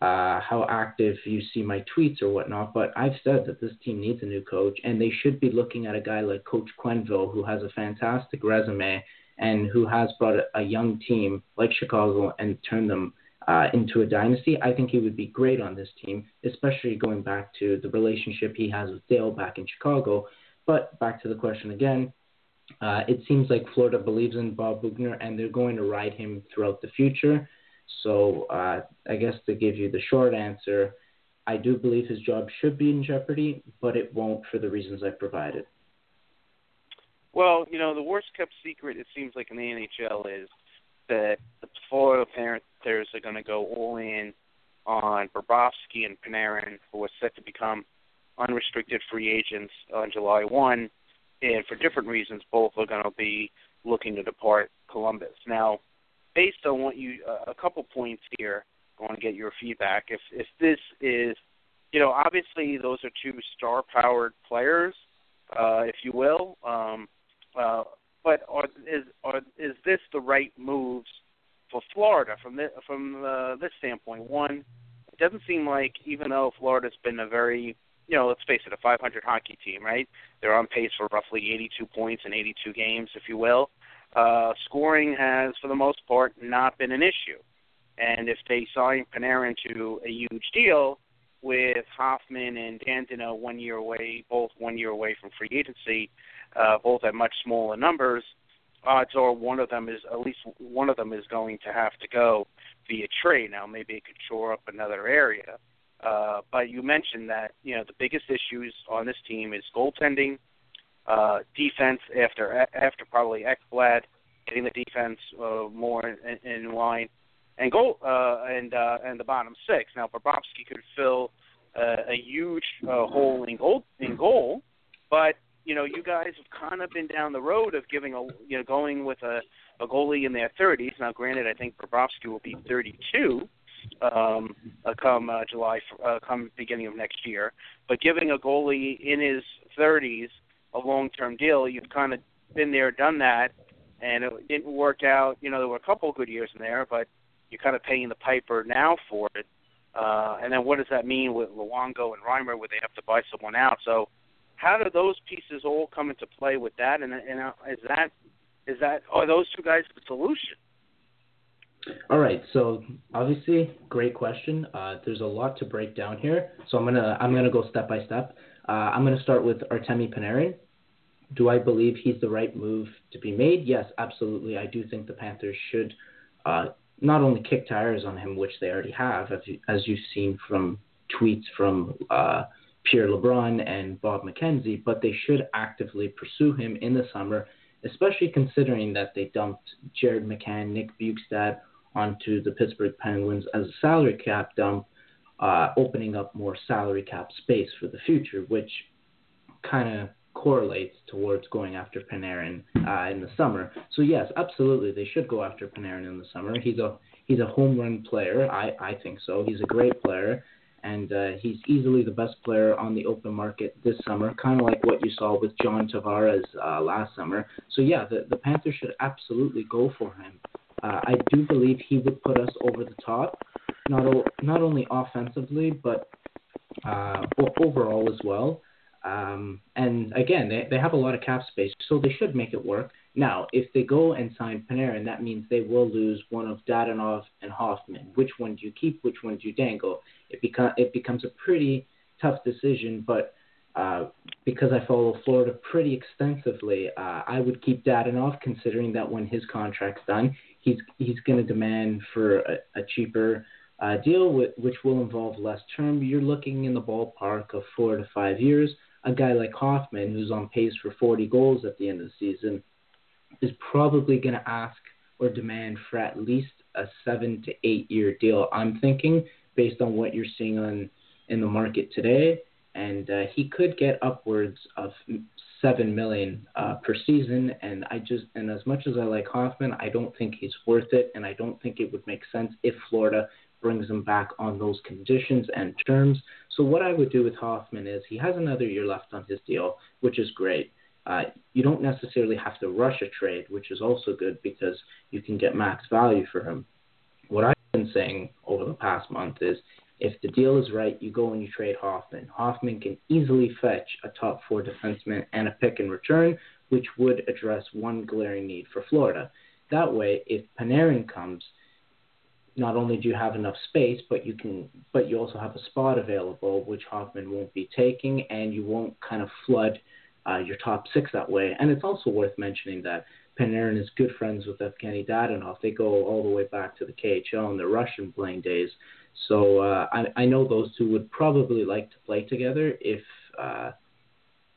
uh, how active you see my tweets or whatnot, but I've said that this team needs a new coach, and they should be looking at a guy like Coach Quenneville, who has a fantastic resume and who has brought a, young team like Chicago and turned them uh, into a dynasty. I think he would be great on this team, especially going back to the relationship he has with Dale back in Chicago. But back to the question again, uh, it seems like Florida believes in Bob Boughner and they're going to ride him throughout the future. So uh, I guess to give you the short answer, I do believe his job should be in jeopardy, but it won't for the reasons I provided. Well, you know, the worst kept secret it seems like in the NHL is that the Florida Panthers are going to go all in on Bobrovsky and Panarin, who are set to become unrestricted free agents on July 1. And for different reasons, both are going to be looking to depart Columbus. Now, based on what you, uh, a couple points here, I want to get your feedback. If if this is, you know, obviously those are two star-powered players, uh, if you will. Um, uh, but are, is are, is this the right moves for Florida from this, from uh, this standpoint? One, it doesn't seem like even though Florida's been a very you know, let's face it, a 500 hockey team, right? They're on pace for roughly 82 points in 82 games, if you will. Uh, scoring has, for the most part, not been an issue. And if they sign Panarin to a huge deal with Hoffman and Dandino one year away, both one year away from free agency, uh, both at much smaller numbers, odds are one of them is at least one of them is going to have to go via trade. Now maybe it could shore up another area. Uh, but you mentioned that you know the biggest issues on this team is goaltending, uh, defense after after probably Ekblad getting the defense uh, more in, in line, and goal uh, and uh, and the bottom six. Now Bobrovsky could fill uh, a huge uh, hole in goal in goal, but you know you guys have kind of been down the road of giving a you know going with a, a goalie in their 30s. Now, granted, I think Bobrovsky will be 32 um, uh, come uh, July, uh, come beginning of next year. But giving a goalie in his 30s a long-term deal, you've kind of been there, done that, and it didn't work out. You know, there were a couple of good years in there, but you're kind of paying the piper now for it. Uh, and then what does that mean with Luongo and Reimer, where they have to buy someone out? So, how do those pieces all come into play with that? And, and uh, is that is that are those two guys the solution? All right, so obviously, great question. Uh, there's a lot to break down here, so I'm gonna I'm gonna go step by step. Uh, I'm gonna start with Artemi Panarin. Do I believe he's the right move to be made? Yes, absolutely. I do think the Panthers should uh, not only kick tires on him, which they already have, as, you, as you've seen from tweets from uh, Pierre LeBrun and Bob McKenzie, but they should actively pursue him in the summer, especially considering that they dumped Jared McCann, Nick Bjugstad, onto the Pittsburgh Penguins as a salary cap dump, uh, opening up more salary cap space for the future, which kind of correlates towards going after Panarin uh, in the summer. So yes, absolutely, they should go after Panarin in the summer. He's a he's a home run player. I I think so. He's a great player. And uh, he's easily the best player on the open market this summer, kind of like what you saw with John Tavares uh, last summer. So yeah, the the Panthers should absolutely go for him. Uh, I do believe he would put us over the top, not o- not only offensively but uh, overall as well. Um, and again, they they have a lot of cap space, so they should make it work. Now, if they go and sign Panarin, that means they will lose one of Dadonov and Hoffman. Which one do you keep? Which one do you dangle? It become it becomes a pretty tough decision, but uh, because I follow Florida pretty extensively, uh, I would keep Dadonov, considering that when his contract's done, he's he's going to demand for a, a cheaper uh, deal, with, which will involve less term. You're looking in the ballpark of four to five years. a guy like Hoffman, who's on pace for 40 goals at the end of the season, is probably going to ask or demand for at least a seven to eight year deal. I'm thinking based on what you're seeing on in the market today, and uh, he could get upwards of seven million uh, per season. And I just and as much as I like Hoffman, I don't think he's worth it, and I don't think it would make sense if Florida brings him back on those conditions and terms. So what I would do with Hoffman is he has another year left on his deal, which is great. Uh, you don't necessarily have to rush a trade, which is also good because you can get max value for him. What I've been saying over the past month is if the deal is right, you go and you trade Hoffman. Hoffman can easily fetch a top four defenseman and a pick in return, which would address one glaring need for Florida. That way, if Panarin comes, not only do you have enough space, but you can, but you also have a spot available, which Hoffman won't be taking, and you won't kind of flood uh, your top six that way. And it's also worth mentioning that Panarin is good friends with Evgeny Dadonov. They go all the way back to the KHL and the Russian playing days. So uh, I, I know those two would probably like to play together if uh,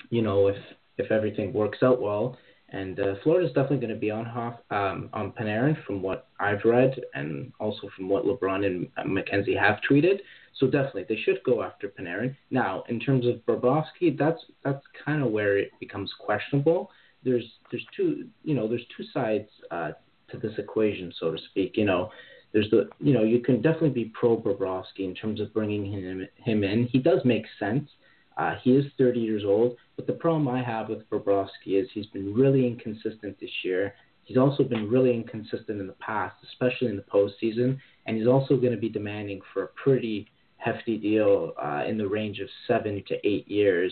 you know if if everything works out well. And uh, Florida's definitely going to be on Hoff, um, on Panarin from what I've read, and also from what LeBrun and McKenzie have tweeted. So definitely they should go after Panarin. Now, in terms of Bobrovsky, that's that's kind of where it becomes questionable. There's there's two you know there's two sides uh, to this equation, so to speak. You know, there's the you know you can definitely be pro Bobrovsky in terms of bringing him him in. He does make sense. Uh, he is 30 years old, but the problem I have with Bobrovsky is he's been really inconsistent this year. He's also been really inconsistent in the past, especially in the postseason, and he's also going to be demanding for a pretty hefty deal uh, in the range of seven to eight years.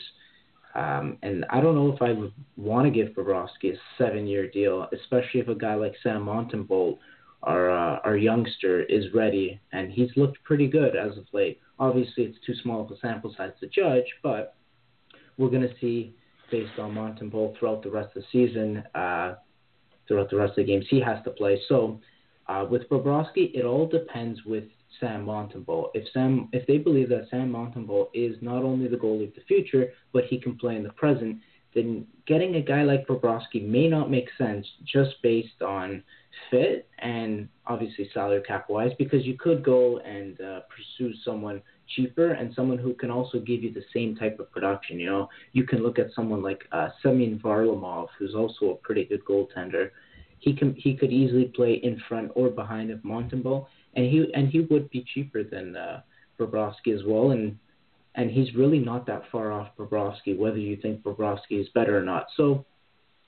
Um, and I don't know if I would want to give Bobrovsky a seven-year deal, especially if a guy like Sam Montembeault our uh, our youngster is ready, and he's looked pretty good as of late. Obviously, it's too small of a sample size to judge, but we're going to see based on Montembeault throughout the rest of the season, uh, throughout the rest of the games he has to play. So uh, with Bobrovsky, it all depends with Sam Montembeault. If Sam, if they believe that Sam Montembeault is not only the goalie of the future, but he can play in the present, then getting a guy like Bobrovsky may not make sense just based on fit and obviously salary cap wise because you could go and uh, pursue someone cheaper and someone who can also give you the same type of production. You know, you can look at someone like uh, Semyon Varlamov, who's also a pretty good goaltender. He can he could easily play in front or behind of Montembeault, and he and he would be cheaper than uh, Bobrovsky as well. And and he's really not that far off Bobrovsky, whether you think Bobrovsky is better or not. So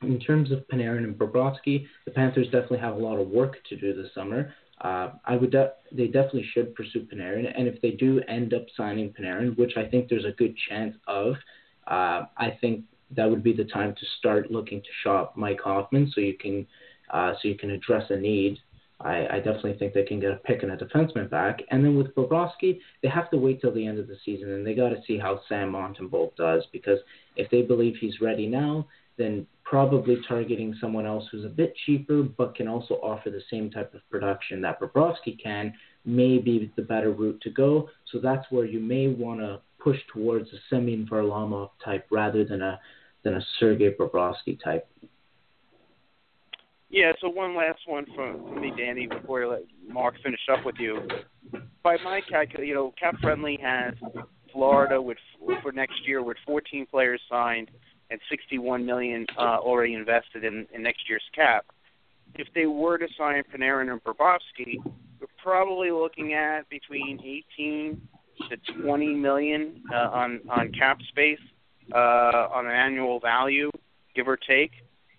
in terms of Panarin and Bobrovsky, the Panthers definitely have a lot of work to do this summer. Uh, I would de- they definitely should pursue Panarin, and if they do end up signing Panarin, which I think there's a good chance of, uh, I think that would be the time to start looking to shop Mike Hoffman, so you can uh, so you can address a need. I, I definitely think they can get a pick and a defenseman back. And then with Bobrovsky, they have to wait till the end of the season, and they got to see how Sam Montembeault does because if they believe he's ready now, then probably targeting someone else who's a bit cheaper but can also offer the same type of production that Bobrovsky can may be the better route to go. So that's where you may want to push towards a Semyon Varlamov type rather than a than a Sergei Bobrovsky type. Yeah, so one last one from me, Danny, before I let Mark finish up with you. By my calculation, you know, Cap Friendly has Florida with for next year with 14 players signed and 61 million uh, already invested in, in next year's cap. If they were to sign Panarin and Bobrovsky, we're probably looking at between 18 to 20 million uh, on on cap space uh, on an annual value, give or take,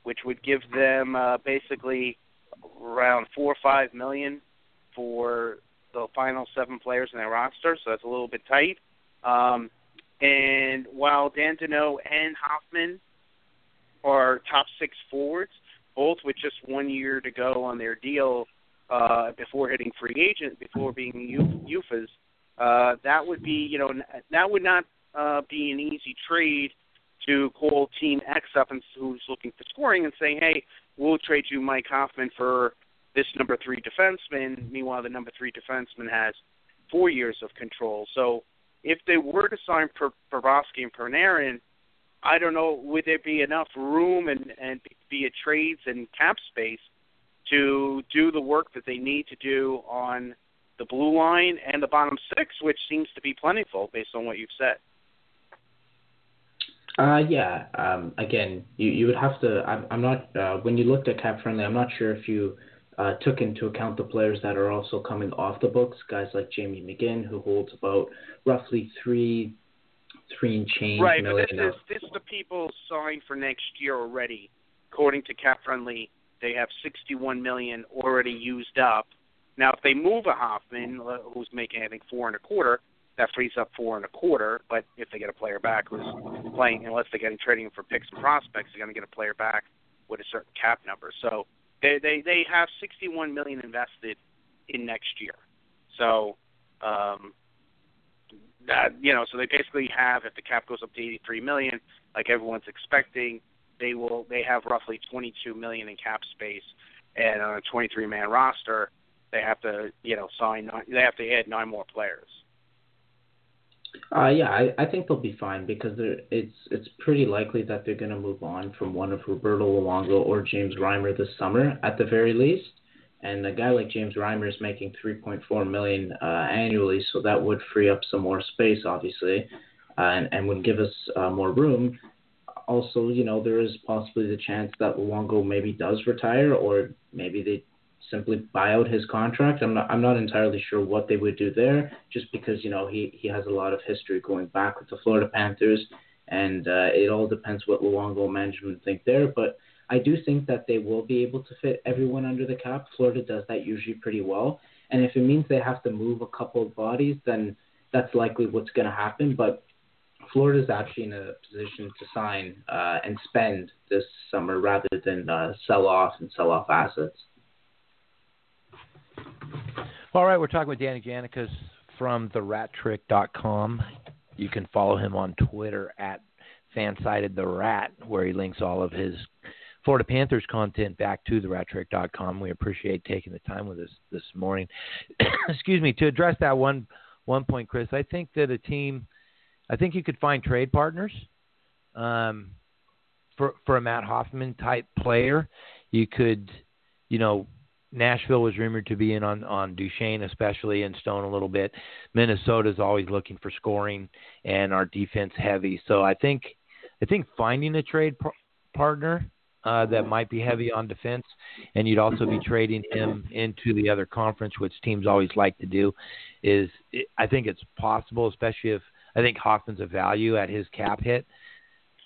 which would give them uh, basically around four or five million for the final seven players in their roster. So that's a little bit tight. Um, and while Dandenault and Hoffman are top six forwards, both with just one year to go on their deal uh, before hitting free agent, before being UFAs, uh, that would be, you know, that would not uh, be an easy trade to call Team X up and who's looking for scoring and say, hey, we'll trade you Mike Hoffman for this number three defenseman. Meanwhile, the number three defenseman has four years of control. So if they were to sign Bobrovsky and Panarin, I don't know, would there be enough room and and via trades and cap space to do the work that they need to do on the blue line and the bottom six, which seems to be plentiful based on what you've said. Uh, yeah. Um, again, you, you would have to. I'm, I'm not. Uh, when you looked at cap friendly, I'm not sure if you uh, took into account the players that are also coming off the books. Guys like Jamie McGinn, who holds about roughly three, three and change right, million. but this is this is the people signed for next year already. According to cap friendly, they have 61 million already used up. Now, if they move a Hoffman, uh, who's making I think four and a quarter, that frees up four and a quarter. But if they get a player back who's playing, unless they're getting trading for picks and prospects, they're going to get a player back with a certain cap number. So they they they have 61 million invested in next year. So um, that you know, so they basically have if the cap goes up to 83 million, like everyone's expecting, they will they have roughly 22 million in cap space, and on a 23 man roster, they have to you know sign they have to add nine more players. Uh, yeah, I, I think they'll be fine because it's it's pretty likely that they're going to move on from one of Roberto Luongo or James Reimer this summer at the very least. And a guy like James Reimer is making 3.4 million uh, annually, so that would free up some more space, obviously, uh, and and would give us uh, more room. Also, you know, there is possibly the chance that Luongo maybe does retire, or maybe they simply buy out his contract. I'm not I'm not entirely sure what they would do there, just because you know he he has a lot of history going back with the Florida Panthers, and uh, it all depends what Luongo management think there. But I do think that they will be able to fit everyone under the cap. Florida does that usually pretty well, and if it means they have to move a couple of bodies, then that's likely what's going to happen. But Florida is actually in a position to sign uh, and spend this summer rather than uh, sell off and sell off assets. All right, we're talking with Danny Janicas from therattrick.com. You can follow him on Twitter at FansidedTheRat, where he links all of his Florida Panthers content back to therattrick.com. We appreciate taking the time with us this morning. [coughs] Excuse me. To address that one one point, Chris, I think that a team, I think you could find trade partners um, for for a Matt Hoffman type player. You could, you know, Nashville was rumored to be in on on Duchene, especially and Stone a little bit. Minnesota's always looking for scoring, and our defense heavy. So I think I think finding a trade par- partner uh, that might be heavy on defense, and you'd also be trading him into the other conference, which teams always like to do. Is I think it's possible, especially if I think Hoffman's a value at his cap hit.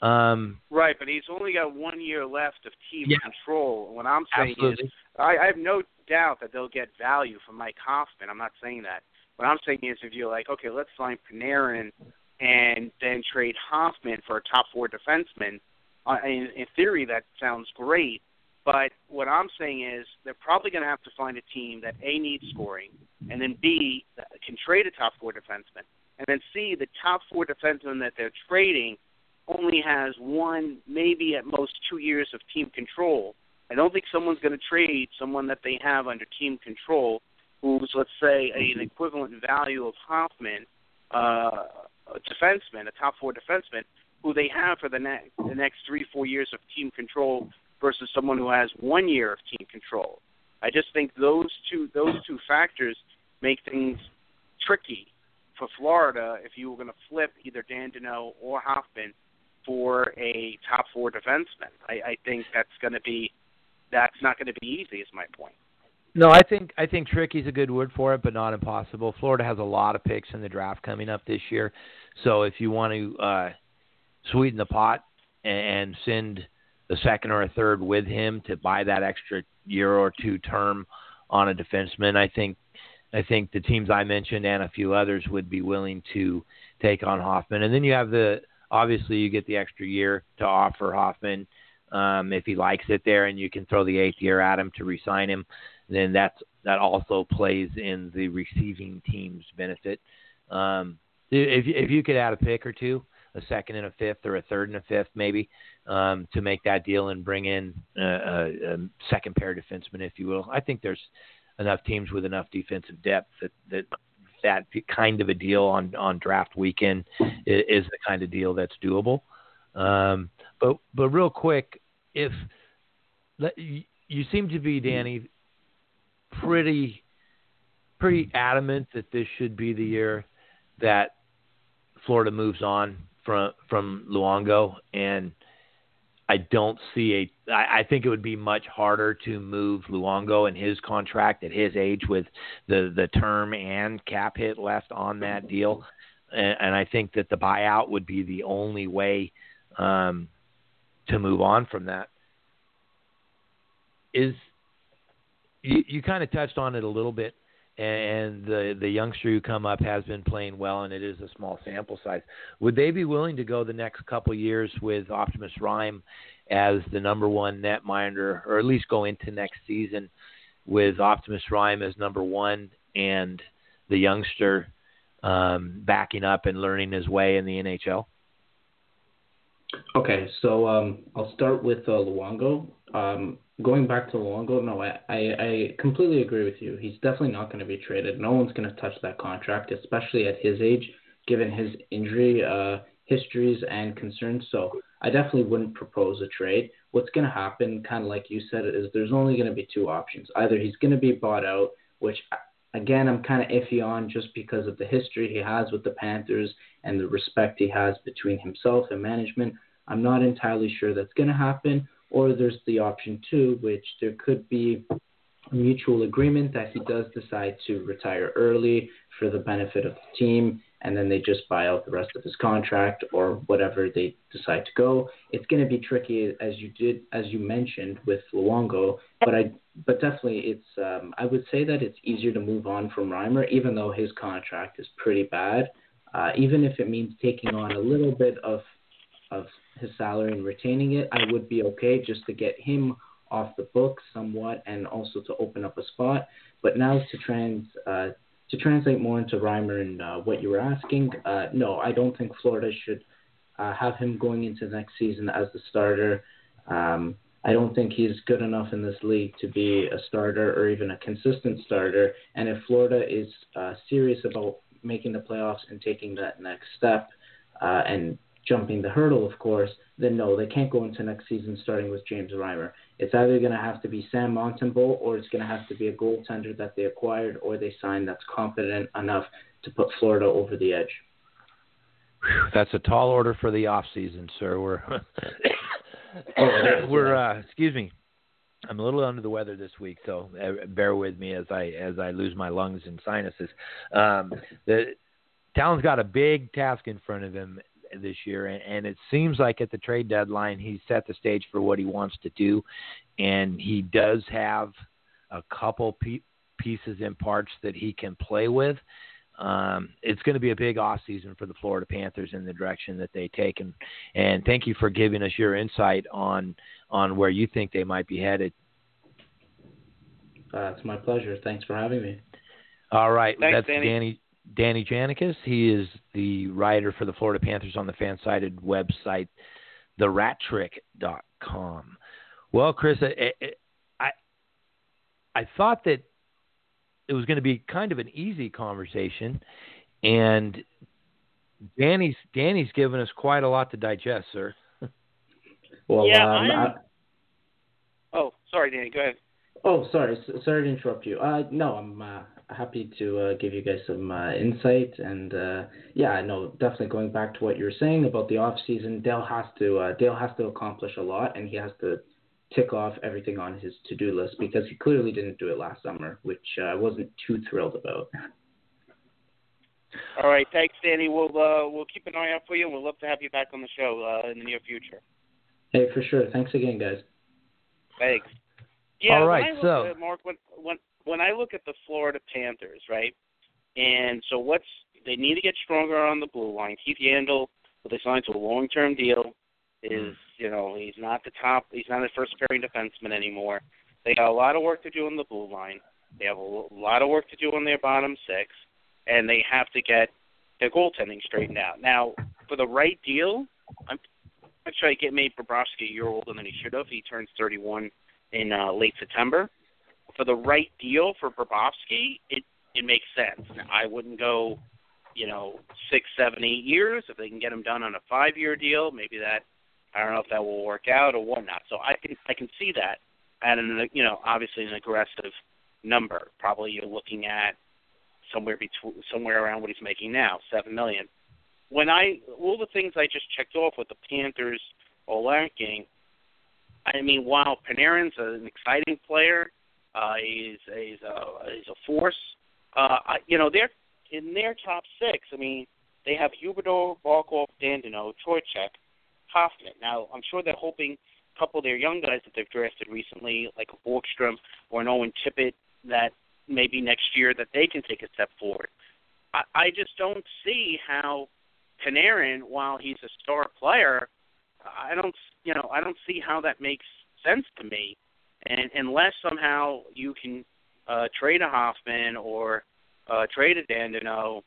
Um, right, but he's only got one year left of team yeah, control. What I'm saying absolutely. is, I, I have no doubt that they'll get value from Mike Hoffman. I'm not saying that. What I'm saying is, if you're like, okay, let's sign Panarin and then trade Hoffman for a top four defenseman, uh, in, in theory that sounds great. But what I'm saying is they're probably going to have to find a team that A needs scoring, and then B can trade a top four defenseman, and then C the top four defenseman that they're trading only has one, maybe at most two years of team control. I don't think someone's going to trade someone that they have under team control, who's let's say an equivalent value of Hoffman, uh, a defenseman, a top four defenseman, who they have for the next the next three four years of team control versus someone who has one year of team control. I just think those two those two factors make things tricky for Florida if you were going to flip either Dan Deneau or Hoffman for a top four defenseman. I, I think that's going to be that's not going to be easy. Is my point. No, I think I think tricky's a good word for it, but not impossible. Florida has a lot of picks in the draft coming up this year, so if you want to uh, sweeten the pot and send a second or a third with him to buy that extra year or two term on a defenseman, I think I think the teams I mentioned and a few others would be willing to take on Hoffman. And then you have the obviously you get the extra year to offer Hoffman um, if he likes it there, and you can throw the eighth year at him to resign him. Then that's that also plays in the receiving team's benefit. Um, if if you could add a pick or two, a second and a fifth, or a third and a fifth, maybe um, to make that deal and bring in a, a, a second pair defenseman, if you will. I think there's enough teams with enough defensive depth that that that kind of a deal on on draft weekend is, the kind of deal that's doable. Um, but but real quick, if you seem to be Danny pretty pretty adamant that this should be the year that Florida moves on from from Luongo, and I don't see a. I, I think it would be much harder to move Luongo and his contract at his age with the the term and cap hit left on that deal, and, and I think that the buyout would be the only way um, to move on from that. Is you, you kind of touched on it a little bit and the the youngster who come up has been playing well, and it is a small sample size. Would they be willing to go the next couple years with Optimus Reim as the number one net minder, or at least go into next season with Optimus Reim as number one and the youngster um, backing up and learning his way in the NHL? Okay, so um, I'll start with uh, Luongo. Um, going back to Luongo, no, I, I, I completely agree with you. He's definitely not going to be traded. No one's going to touch that contract, especially at his age, given his injury uh, histories and concerns. So I definitely wouldn't propose a trade. What's going to happen, kind of like you said, is there's only going to be two options. Either he's going to be bought out, which again I'm kind of iffy on just because of the history he has with the Panthers and the respect he has between himself and management. I'm not entirely sure that's going to happen or there's the option two, which there could be a mutual agreement that he does decide to retire early for the benefit of the team, and then they just buy out the rest of his contract or whatever they decide to go. It's going to be tricky, as you did, as you mentioned with Luongo, but I, but definitely it's. Um, I would say that it's easier to move on from Reimer, even though his contract is pretty bad. Uh, even if it means taking on a little bit of of his salary and retaining it, I would be okay just to get him off the books somewhat and also to open up a spot. But now to trans uh, to translate more into Reimer and uh, what you were asking, uh, no, I don't think Florida should uh, have him going into next season as the starter. Um, I don't think he's good enough in this league to be a starter or even a consistent starter. And if Florida is uh, serious about making the playoffs and taking that next step uh, and jumping the hurdle, of course, then no, they can't go into next season starting with James Reimer. It's either going to have to be Sam Montembeault or it's going to have to be a goaltender that they acquired or they signed that's competent enough to put Florida over the edge. That's a tall order for the off season, sir. We're [coughs] we're uh, excuse me. I'm a little under the weather this week, so uh, bear with me as I as I lose my lungs and sinuses. Um, the Tallon's got a big task in front of him this year, and, and it seems like at the trade deadline he set the stage for what he wants to do, and he does have a couple pe- pieces and parts that he can play with. Um, it's going to be a big off season for the Florida Panthers in the direction that they take, and and thank you for giving us your insight on on where you think they might be headed. Uh, it's my pleasure. Thanks for having me. All right, Thanks, that's Danny. Danny Danny Janicas. He is the writer for the Florida Panthers on the fan-sided website, therattrick.com. Well, Chris, I, I, I thought that it was going to be kind of an easy conversation, and Danny's Danny's given us quite a lot to digest, sir. [laughs] well, yeah, um, I'm... Oh, sorry, Danny. Go ahead. Oh, sorry, sorry to interrupt you. Uh, no, I'm uh, happy to uh, give you guys some uh, insight. And uh, yeah, no, definitely going back to what you were saying about the off season, Dale has to uh, Dale has to accomplish a lot, and he has to tick off everything on his to do list because he clearly didn't do it last summer, which uh, I wasn't too thrilled about. All right, thanks, Danny. We'll uh, we'll keep an eye out for you, and we'll love to have you back on the show uh, in the near future. Hey, for sure. Thanks again, guys. Thanks. Yeah, All right, when I look so Mark, when when when I look at the Florida Panthers, right, and so what's they need to get stronger on the blue line. Keith Yandle, what they signed to a long term deal, is you know he's not the top, he's not a first pairing defenseman anymore. They got a lot of work to do on the blue line. They have a lot of work to do on their bottom six, and they have to get their goaltending straightened out. Now, for the right deal, I'm actually I get made Bobrovsky a year older than he should have. He turns 31 in uh, late September for the right deal for Bobrovsky, it it makes sense. I wouldn't go, you know, six, seven, eight years if they can get him done on a five-year deal. Maybe that I don't know if that will work out or whatnot. So I can I can see that at an you know obviously an aggressive number. Probably you're looking at somewhere between somewhere around what he's making now, seven million. When I all the things I just checked off with the Panthers or lacking, I mean, while Panarin's an exciting player, uh, he's he's a he's a force. Uh, you know, they're in their top six. I mean, they have Huberdeau, Barkov, Dandino, Trocheck, Hoffman. Now, I'm sure they're hoping a couple of their young guys that they've drafted recently, like a Borgstrom or an Owen Tippett, that maybe next year that they can take a step forward. I, I just don't see how Panarin, while he's a star player, I don't, you know, I don't see how that makes sense to me, and unless somehow you can uh, trade a Hoffman or uh, trade a Dadonov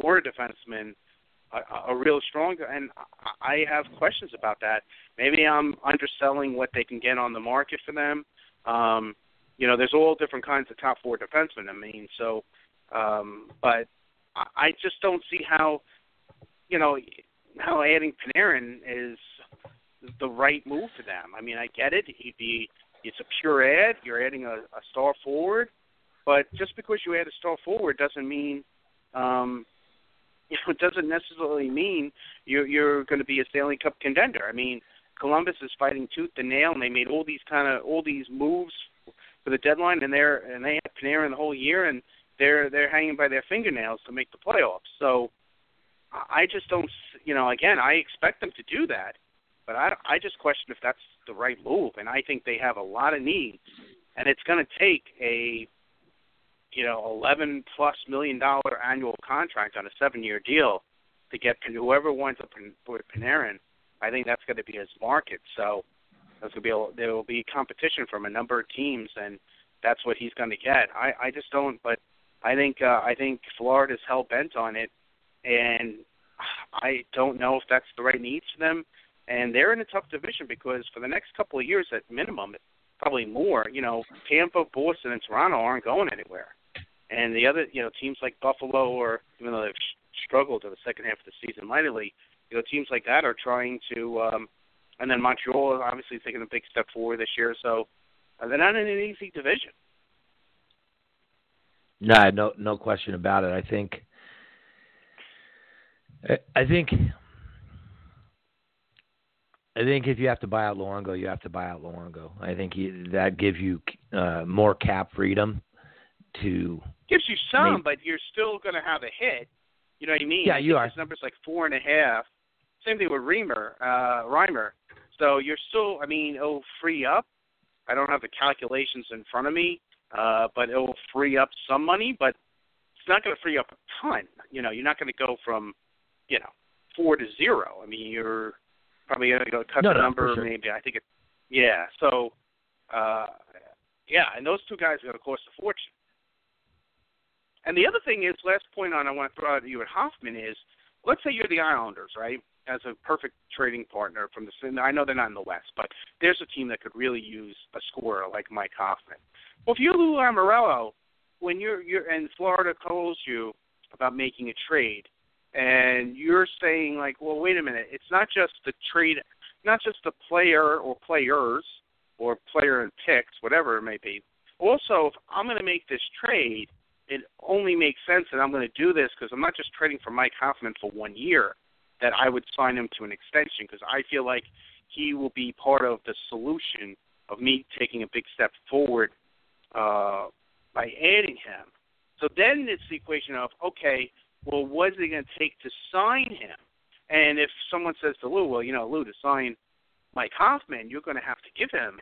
for a defenseman, a, a real strong, and I have questions about that. Maybe I'm underselling what they can get on the market for them. Um, you know, there's all different kinds of top four defensemen. I mean, so, um, but I just don't see how, you know, how adding Panarin is the right move for them. I mean, I get it. He'd be it's a pure ad. You're adding a, a star forward, but just because you add a star forward doesn't mean, um, [laughs] you know, it doesn't necessarily mean you're you're going to be a Stanley Cup contender. I mean, Columbus is fighting tooth and nail, and they made all these kind of all these moves for the deadline, and they're and they had Panarin the whole year, and they're they're hanging by their fingernails to make the playoffs. So I just don't, you know, again, I expect them to do that, but I I just question if that's the right move, and I think they have a lot of needs, and it's going to take a you know, eleven plus million dollar annual contract on a seven year deal to get whoever wants to put Panarin. I think that's going to be his market. So there's going to be a, there will be competition from a number of teams, and that's what he's going to get. I I just don't, but I think uh, I think Florida's hell bent on it, and I don't know if that's the right needs for them. And they're in a tough division because for the next couple of years, at minimum, probably more. You know, Tampa, Boston, and Toronto aren't going anywhere. And the other, you know, teams like Buffalo, or even though they've struggled in the second half of the season mightily, you know, teams like that are trying to. um And then Montreal, obviously, taking a big step forward this year. So uh, they're not in an easy division. No, no, no question about it. I think I think I think if you have to buy out Luongo, you have to buy out Luongo. I think that gives you uh, more cap freedom to gives you some, make, but you're still going to have a hit. You know what I mean? Yeah, I you are. His number's like four and a half. Same thing with Reimer, uh, Reimer. So you're still. I mean, it'll free up. I don't have the calculations in front of me, uh, but it'll free up some money. But it's not going to free up a ton. You know, you're not going to go from you know, four to zero. I mean, you're probably going to go cut no, the no, number. Sure. Maybe I think it. Yeah. So, uh, yeah, and those two guys are going to cost a fortune. And the other thing is, last point on I want to throw out at you at Hoffman is, let's say you're the Islanders, right? As a perfect trading partner from the. I know they're not in the West, but there's a team that could really use a scorer like Mike Hoffman. Well, if you're Lou Lamoriello, when you're you're and Florida calls you about making a trade, and you're saying like, well, wait a minute, it's not just the trade, not just the player or players or player and picks, whatever it may be. Also, if I'm going to make this trade, it only makes sense that I'm going to do this because I'm not just trading for Mike Hoffman for one year. That I would sign him to an extension because I feel like he will be part of the solution of me taking a big step forward uh, by adding him. So then it's the equation of okay, well, what is it going to take to sign him? And if someone says to Lou, well, you know, Lou, to sign Mike Hoffman, you're going to have to give him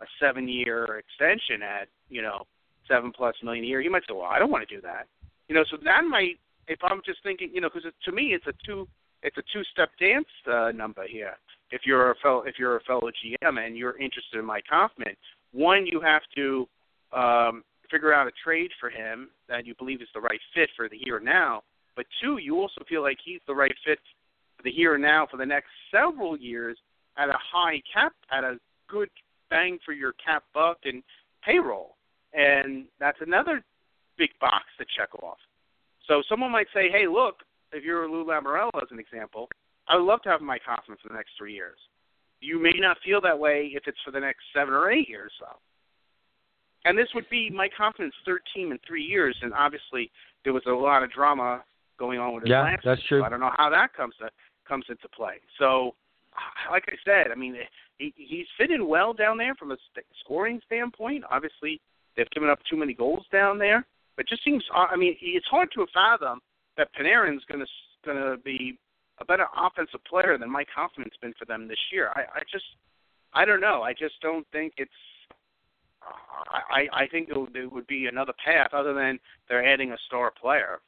a seven-year extension at, you know, seven plus million a year. You might say, well, I don't want to do that. You know, so that might, if I'm just thinking, you know, because to me, it's a two, it's a two-step dance uh, number here. If you're a fellow, if you're a fellow GM and you're interested in Mike Hoffman, one, you have to um, figure out a trade for him that you believe is the right fit for the here and now. But two, you also feel like he's the right fit for the here and now for the next several years at a high cap, at a good bang for your cap buck and payroll. And that's another big box to check off. So someone might say, hey, look, if you're Lou Lamoriello as an example, I would love to have Mike Hoffman for the next three years. You may not feel that way if it's for the next seven or eight years, though. And this would be Mike Hoffman's third team in three years, and obviously there was a lot of drama going on with his yeah, last. that's true. So I don't know how that comes to comes into play. So, [sighs] like I said, I mean, he, he's fitting well down there from a st- scoring standpoint. Obviously, they've given up too many goals down there, but just seems. I mean, it's hard to fathom that Panarin's going to going to be a better offensive player than Mike Hoffman's been for them this year. I, I just, I don't know. I just don't think it's. I I think it would, it would be another path other than they're adding a star player,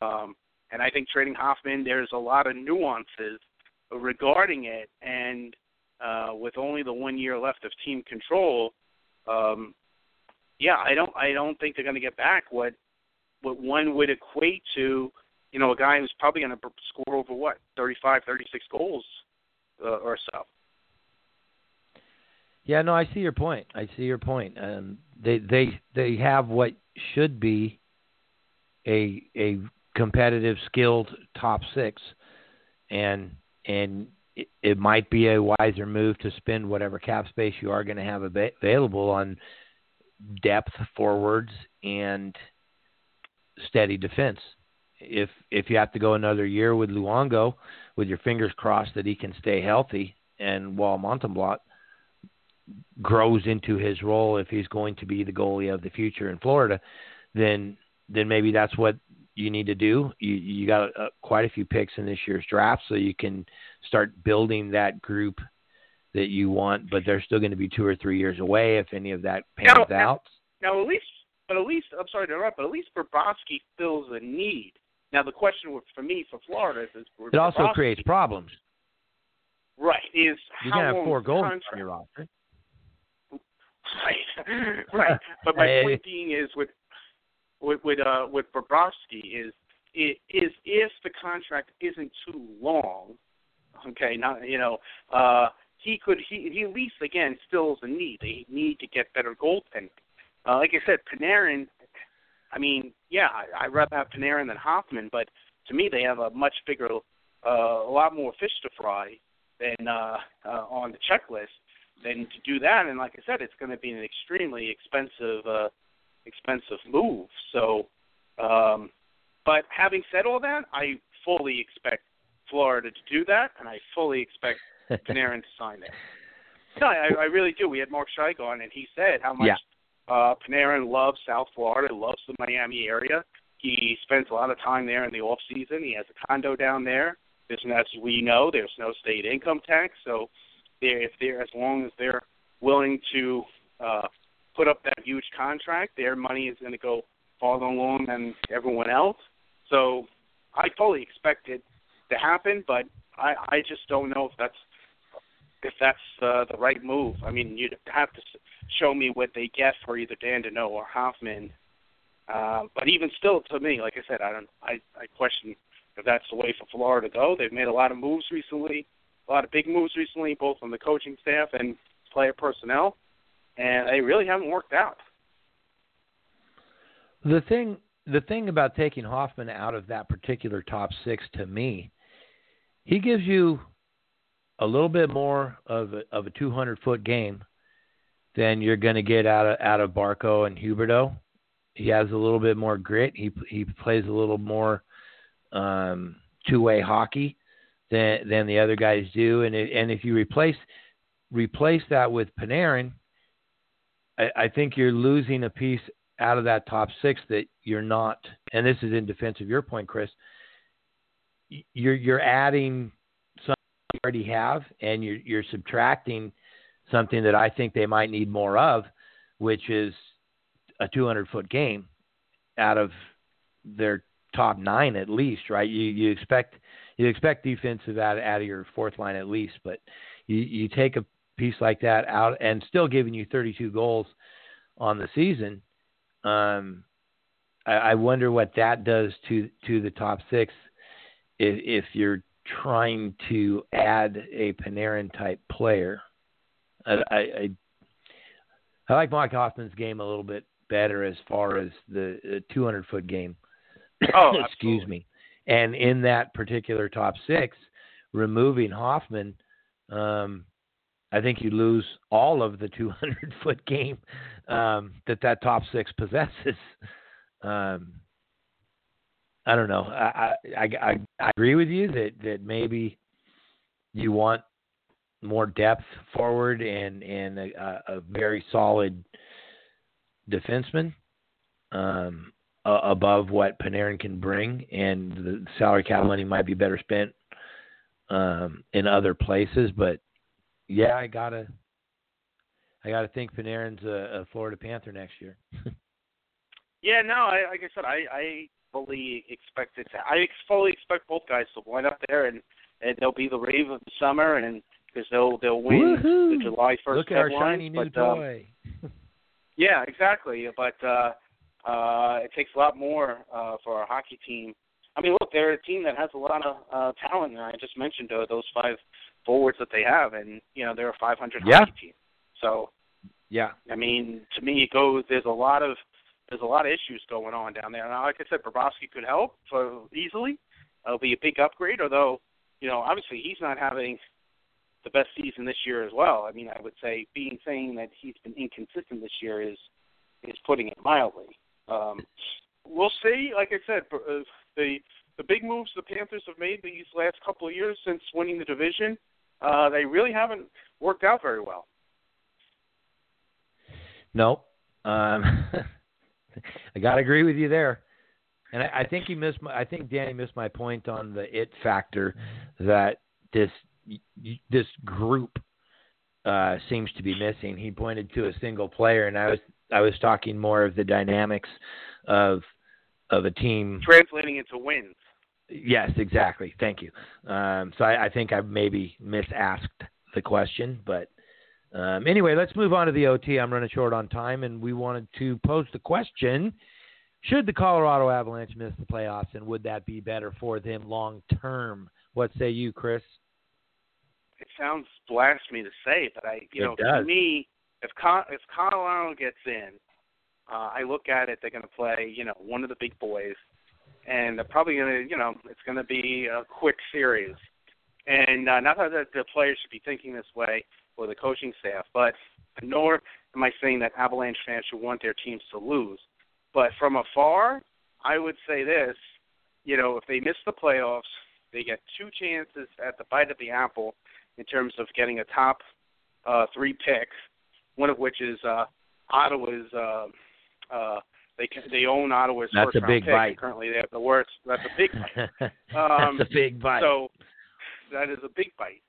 um, and I think trading Hoffman. There's a lot of nuances regarding it, and uh, with only the one year left of team control, um, yeah, I don't I don't think they're going to get back what what one would equate to you know, a guy who's probably going to score over what 35, 36 goals uh, or so. Yeah, no, I see your point. I see your point. Um, they they they have what should be a a competitive, skilled top six, and and it, it might be a wiser move to spend whatever cap space you are going to have av- available on depth forwards and steady defense. If if you have to go another year with Luongo, with your fingers crossed that he can stay healthy, and while Montembeault grows into his role if he's going to be the goalie of the future in Florida, then then maybe that's what you need to do. You you got uh, quite a few picks in this year's draft, so you can start building that group that you want. But they're still going to be two or three years away if any of that pans now, out. Now, now at least, but at least I'm sorry to interrupt, but at least Bobrovsky fills a need. Now the question for me for Florida is, it also creates problems. Right. Is you how can have four goals contract? on your roster. [laughs] Right. right. But my point being is with with with uh with Bobrovsky is it is if the contract isn't too long, okay, not you know, uh he could he he at least again still is a need. They need to get better goaltending. Uh, like I said, Panarin I mean, yeah, I, I'd rather have Panarin than Hoffman, but to me, they have a much bigger, uh, a lot more fish to fry than uh, uh, on the checklist than to do that. And like I said, it's going to be an extremely expensive, uh, expensive move. So, um, but having said all that, I fully expect Florida to do that, and I fully expect [laughs] Panarin to sign it. No, I, I really do. We had Mark Scheig on, and he said how much Yeah. uh, Panarin loves South Florida, loves the Miami area. He spends a lot of time there in the off season. He has a condo down there. There's, as we know, there's no state income tax, so they're, if they're as long as they're willing to uh, put up that huge contract, their money is going to go farther along than everyone else. So I fully expect it to happen, but I, I just don't know if that's if that's uh, the right move. I mean, you'd have to show me what they get for either Dadonov or Hoffman. Uh, but even still, to me, like I said, I don't. I, I question if that's the way for Florida to go. They've made a lot of moves recently, a lot of big moves recently, both on the coaching staff and player personnel, and they really haven't worked out. The thing the thing about taking Hoffman out of that particular top six to me, he gives you a little bit more of a, of a 200 foot game than you're going to get out of out of Barkov and Huberdeau. He has a little bit more grit. He he plays a little more um, two way hockey than than the other guys do. And it, and if you replace replace that with Panarin, I, I think you're losing a piece out of that top six that you're not. And this is in defense of your point, Chris. You're you're adding something you already have, and you're you're subtracting something that I think they might need more of, which is a 200 foot game out of their top nine at least, right? You you expect you expect defensive out out of your fourth line at least, but you you take a piece like that out and still giving you 32 goals on the season. Um, I, I wonder what that does to to the top six if, if you're trying to add a Panarin type player. I, I, I like Mike Hoffman's game a little bit better as far as the 200 foot game. Oh, [coughs] excuse me. And in that particular top six, removing Hoffman, um, I think you lose all of the [laughs] 200 foot game um, that that top six possesses. Um, I don't know. I, I I I agree with you that that maybe you want more depth forward and and a, a very solid defenseman um, uh, above what Panarin can bring, and the salary cap money might be better spent um, in other places. But yeah, I gotta I gotta think Panarin's a, a Florida Panther next year. [laughs] yeah, no, I, like I said, I, I fully expect it to. I fully expect both guys to wind up there, and and they'll be the rave of the summer, and because they'll they'll win Woo-hoo! the July first Look at our shiny new but, um, toy. [laughs] yeah, exactly. But uh, uh, it takes a lot more uh, for our hockey team. I mean, look, they're a team that has a lot of uh, talent. And I just mentioned uh, those five forwards that they have, and you know they're a 500 Yeah. hockey team. So yeah, I mean, to me, it goes. There's a lot of there's a lot of issues going on down there. Now, like I said, Bobrovsky could help for easily. It'll be a big upgrade. Although, you know, obviously he's not having the best season this year as well. I mean, I would say being saying that he's been inconsistent this year is is putting it mildly. Um, we'll see. Like I said, uh, the the big moves the Panthers have made these last couple of years since winning the division, uh, they really haven't worked out very well. no. Um, [laughs] I gotta agree with you there. And I, I think he missed. My, I think Danny missed my point on the it factor that this this group uh, seems to be missing. He pointed to a single player, and I was I was talking more of the dynamics of of a team. Translating into wins. Yes, exactly. Thank you. Um, so I, I think I maybe misasked the question, but um, anyway, let's move on to the OT. I'm running short on time, and we wanted to pose the question: Should the Colorado Avalanche miss the playoffs, and would that be better for them long term? What say you, Chris? It sounds blasphemy to say, but I, you It know, does. to me, if Con- if Colorado gets in, uh, I look at it. They're going to play, you know, one of the big boys, and they're probably going to, you know, it's going to be a quick series. And uh, not that the players should be thinking this way or the coaching staff, but nor am I saying that Avalanche fans should want their teams to lose. But from afar, I would say this: you know, if they miss the playoffs, they get two chances at the bite of the apple in terms of getting a top uh, three pick. One of which is uh, Ottawa's. Uh, they own Ottawa's That's first a round big pick. bite. Currently, they have the worst. That's a big bite. Um, [laughs] That's a big bite. So that is a big bite.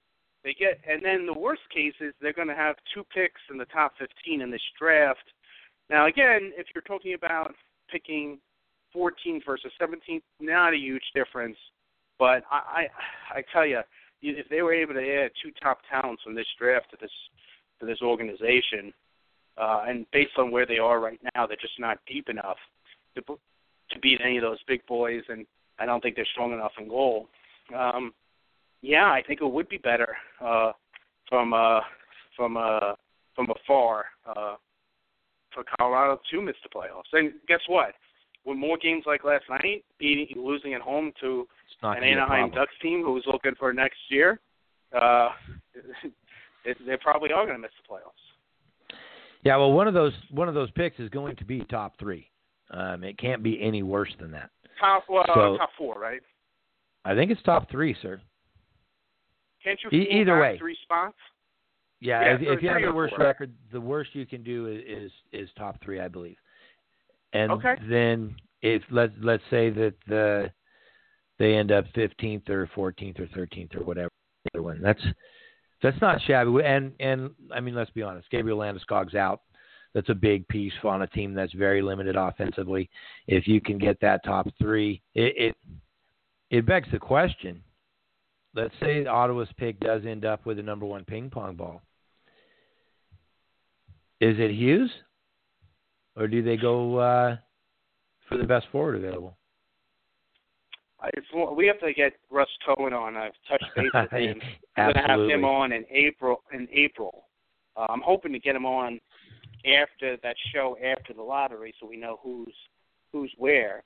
They get, and then the worst case is they're going to have two picks in the top 15 in this draft. Now, again, if you're talking about picking 14th versus 17th, not a huge difference. But I, I, I tell you, if they were able to add two top talents from this draft to this to this organization, uh, and based on where they are right now, they're just not deep enough to to beat any of those big boys, and I don't think they're strong enough in goal. Um, yeah, I think it would be better uh, from uh, from uh, from afar uh, for Colorado to miss the playoffs. And guess what? With more games like last night, beating losing at home to an gonna be a Anaheim. Ducks team who's looking for next year, uh, [laughs] it, they probably are going to miss the playoffs. Yeah, well, one of those one of those picks is going to be top three. Um, it can't be any worse than that. Top So- top four, right? I think it's top three, sir. Can't you E- either way. three spots? Yeah, Yeah, if, so if you have the worst four. record, the worst you can do is is, is top three, I believe. And Okay. then if let's let's say that the they end up fifteenth or fourteenth or thirteenth or whatever the other one. That's that's not shabby. And and I mean, let's be honest, Gabriel Landeskog's out. That's a big piece on a team that's very limited offensively. If you can get that top three, it it, it begs the question. Let's say Ottawa's pick does end up with a number one ping pong ball. Is it Hughes, or do they go uh, for the best forward available? It's, we have to get Russ Cohen on. I've touched [laughs] base with him. I'm going to have him on in April. In April, uh, I'm hoping to get him on after that show after the lottery, so we know who's who's where.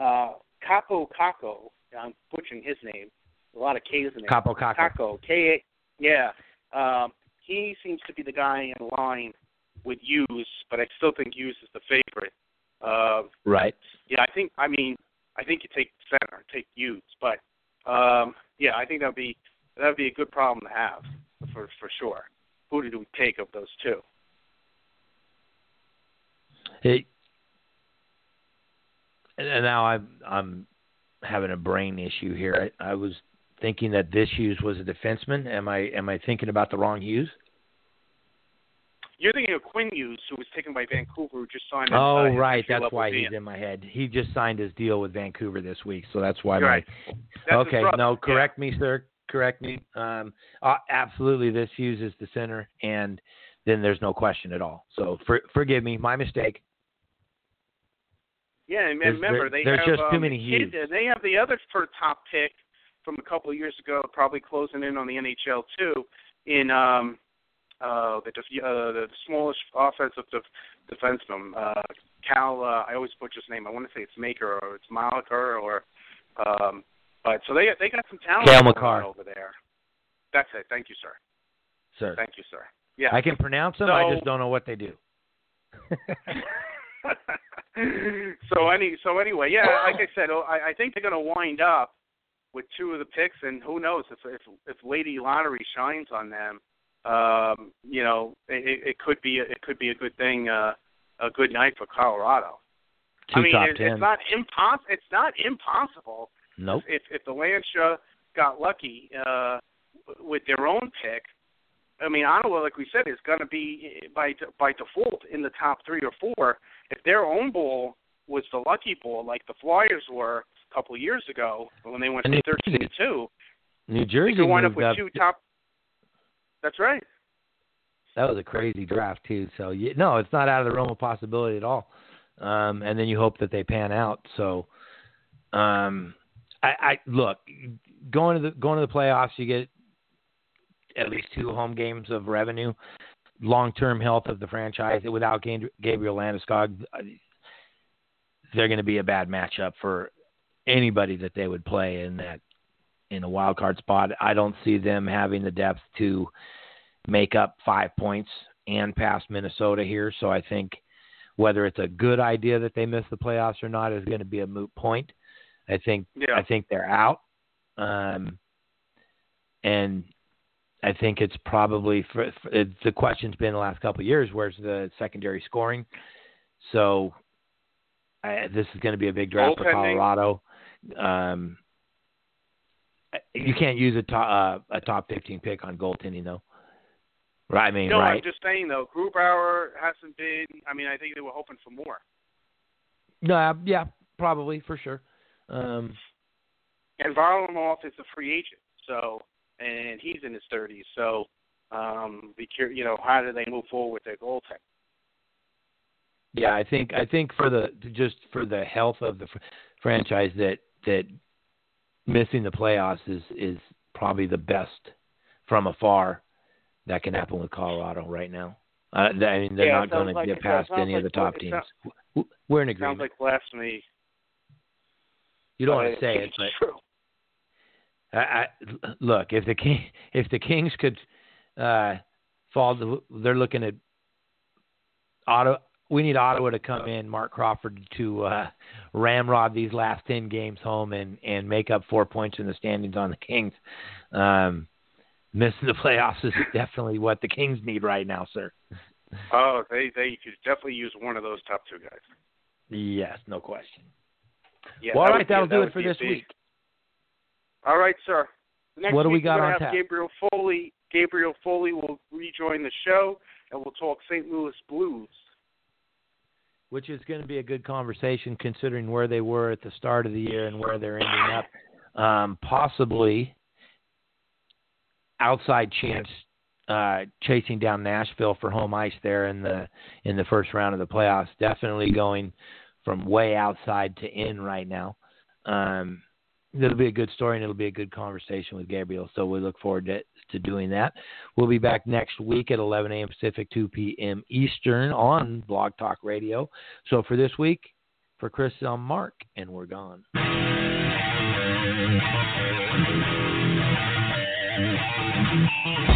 Uh, Capo Caco, I'm butchering his name. a lot of K's in there. Kaapo Kakko. Kakko, K. Yeah, um, he seems to be the guy in line with Hughes, but I still think Hughes is the favorite. Uh, Right. yeah, I think. I mean, I think you take center, take Hughes, but um, yeah, I think that'd be that'd be a good problem to have for for sure. Who did we take of those two? It, and now I'm I'm having a brain issue here. I, I was thinking that this Hughes was a defenseman. Am I am I thinking about the wrong Hughes? You're thinking of Quinn Hughes, who was taken by Vancouver, who just signed. Oh, a right. That's why he's in my head. He just signed his deal with Vancouver this week, so that's why. Right. My, That's okay. No, Yeah. correct me, sir. Correct me. Um, uh, absolutely, this Hughes is the center, and then there's no question at all. So for, forgive me, my mistake. Yeah, and There's- remember there- they there's have just too um, many kid, Hughes. They have the other for top pick from a couple of years ago, probably closing in on the NHL too. In um, uh, the def- uh, the smallest offensive def- defenseman, uh, Cal. Uh, I always butcher his name. I want to say it's Maker or it's Malaker or. Um, but so they they got some talent Makar. on over there. That's it. Thank you, sir. Sir, Thank you, sir. Yeah. I can pronounce them. I just don't know what they do. [laughs] so any so anyway, yeah, like I said, oh, I, I think they're going to wind up with two of the picks, and who knows if if, if Lady Lottery shines on them, um, you know, it, it could be it could be a good thing, uh, a good night for Colorado. Two I mean, top it, it's not impos- It's not impossible nope. if if the Lancia got lucky uh, with their own pick. I mean, Ottawa, like we said, is going to be by by default in the top three or four. If their own bowl was the lucky bowl, like the Flyers were a couple of years ago when they went And from thirteen to two, New they Jersey could wind up with up. two top. That's right. That was a crazy draft too. So yeah, no, it's not out of the realm of possibility at all. Um, and then you hope that they pan out. So, um, I, I look going to the going to the playoffs. You get at least two home games of revenue. Long term health of the franchise without Gabriel Landeskog, they're going to be a bad matchup for anybody that they would play in that in a wild card spot. I don't see them having the depth to make up five points and pass Minnesota here. So I think whether it's a good idea that they miss the playoffs or not is going to be a moot point. I think Yeah. I think they're out, um, and I think it's probably for, for, it, the question's been the last couple of years. Where's the secondary scoring? So I, this is going to be a big draft for Goaltending. Colorado. Um, you can't use a top uh, a top fifteen pick on goaltending though. Right, I mean, No, right? I'm just saying though, Grubauer hasn't been. I mean, I think they were hoping for more. No, uh, yeah, probably for sure. Um, And Varlamov is a free agent, so and he's in his 30s. So, um, be curious. You know, how do they move forward with their goaltending? yeah, I think I think for the just for the health of the fr- franchise that that missing the playoffs is is probably the best from afar that can happen with Colorado right now. Uh, I mean, they're Yeah, not going to like- get past any of the top teams. sounds- We're in agreement. Sounds like blasphemy. you don't want to say it, it's but true. I, I, look, if the king, if the Kings could uh, fall, to, they're looking at Ottawa. We need Ottawa to come in, Marc Crawford to uh, ramrod these last ten games home and and make up four points in the standings on the Kings. Um, missing the playoffs is [laughs] definitely what the Kings need right now, sir. Oh, they they could definitely use one of those top two guys. Yes, no question. Yeah. well, that all right, be- that'll that do would it for this big- week. All right, sir. Next What do we got on tap? Gabriel Foley. Gabriel Foley will rejoin the show, and we'll talk St. Louis Blues. Which is going to be a good conversation considering where they were at the start of the year and where they're ending up. Um, possibly outside chance uh, chasing down Nashville for home ice there in the in the first round of the playoffs. Definitely going from way outside to in right now. Um, it'll be a good story and it'll be a good conversation with Gabriel. So we look forward to, to doing that. We'll be back next week at 11 a.m. Pacific, 2 p.m. Eastern on Blog Talk Radio. So for this week, for Chris, I'm Mark, and we're gone. Thank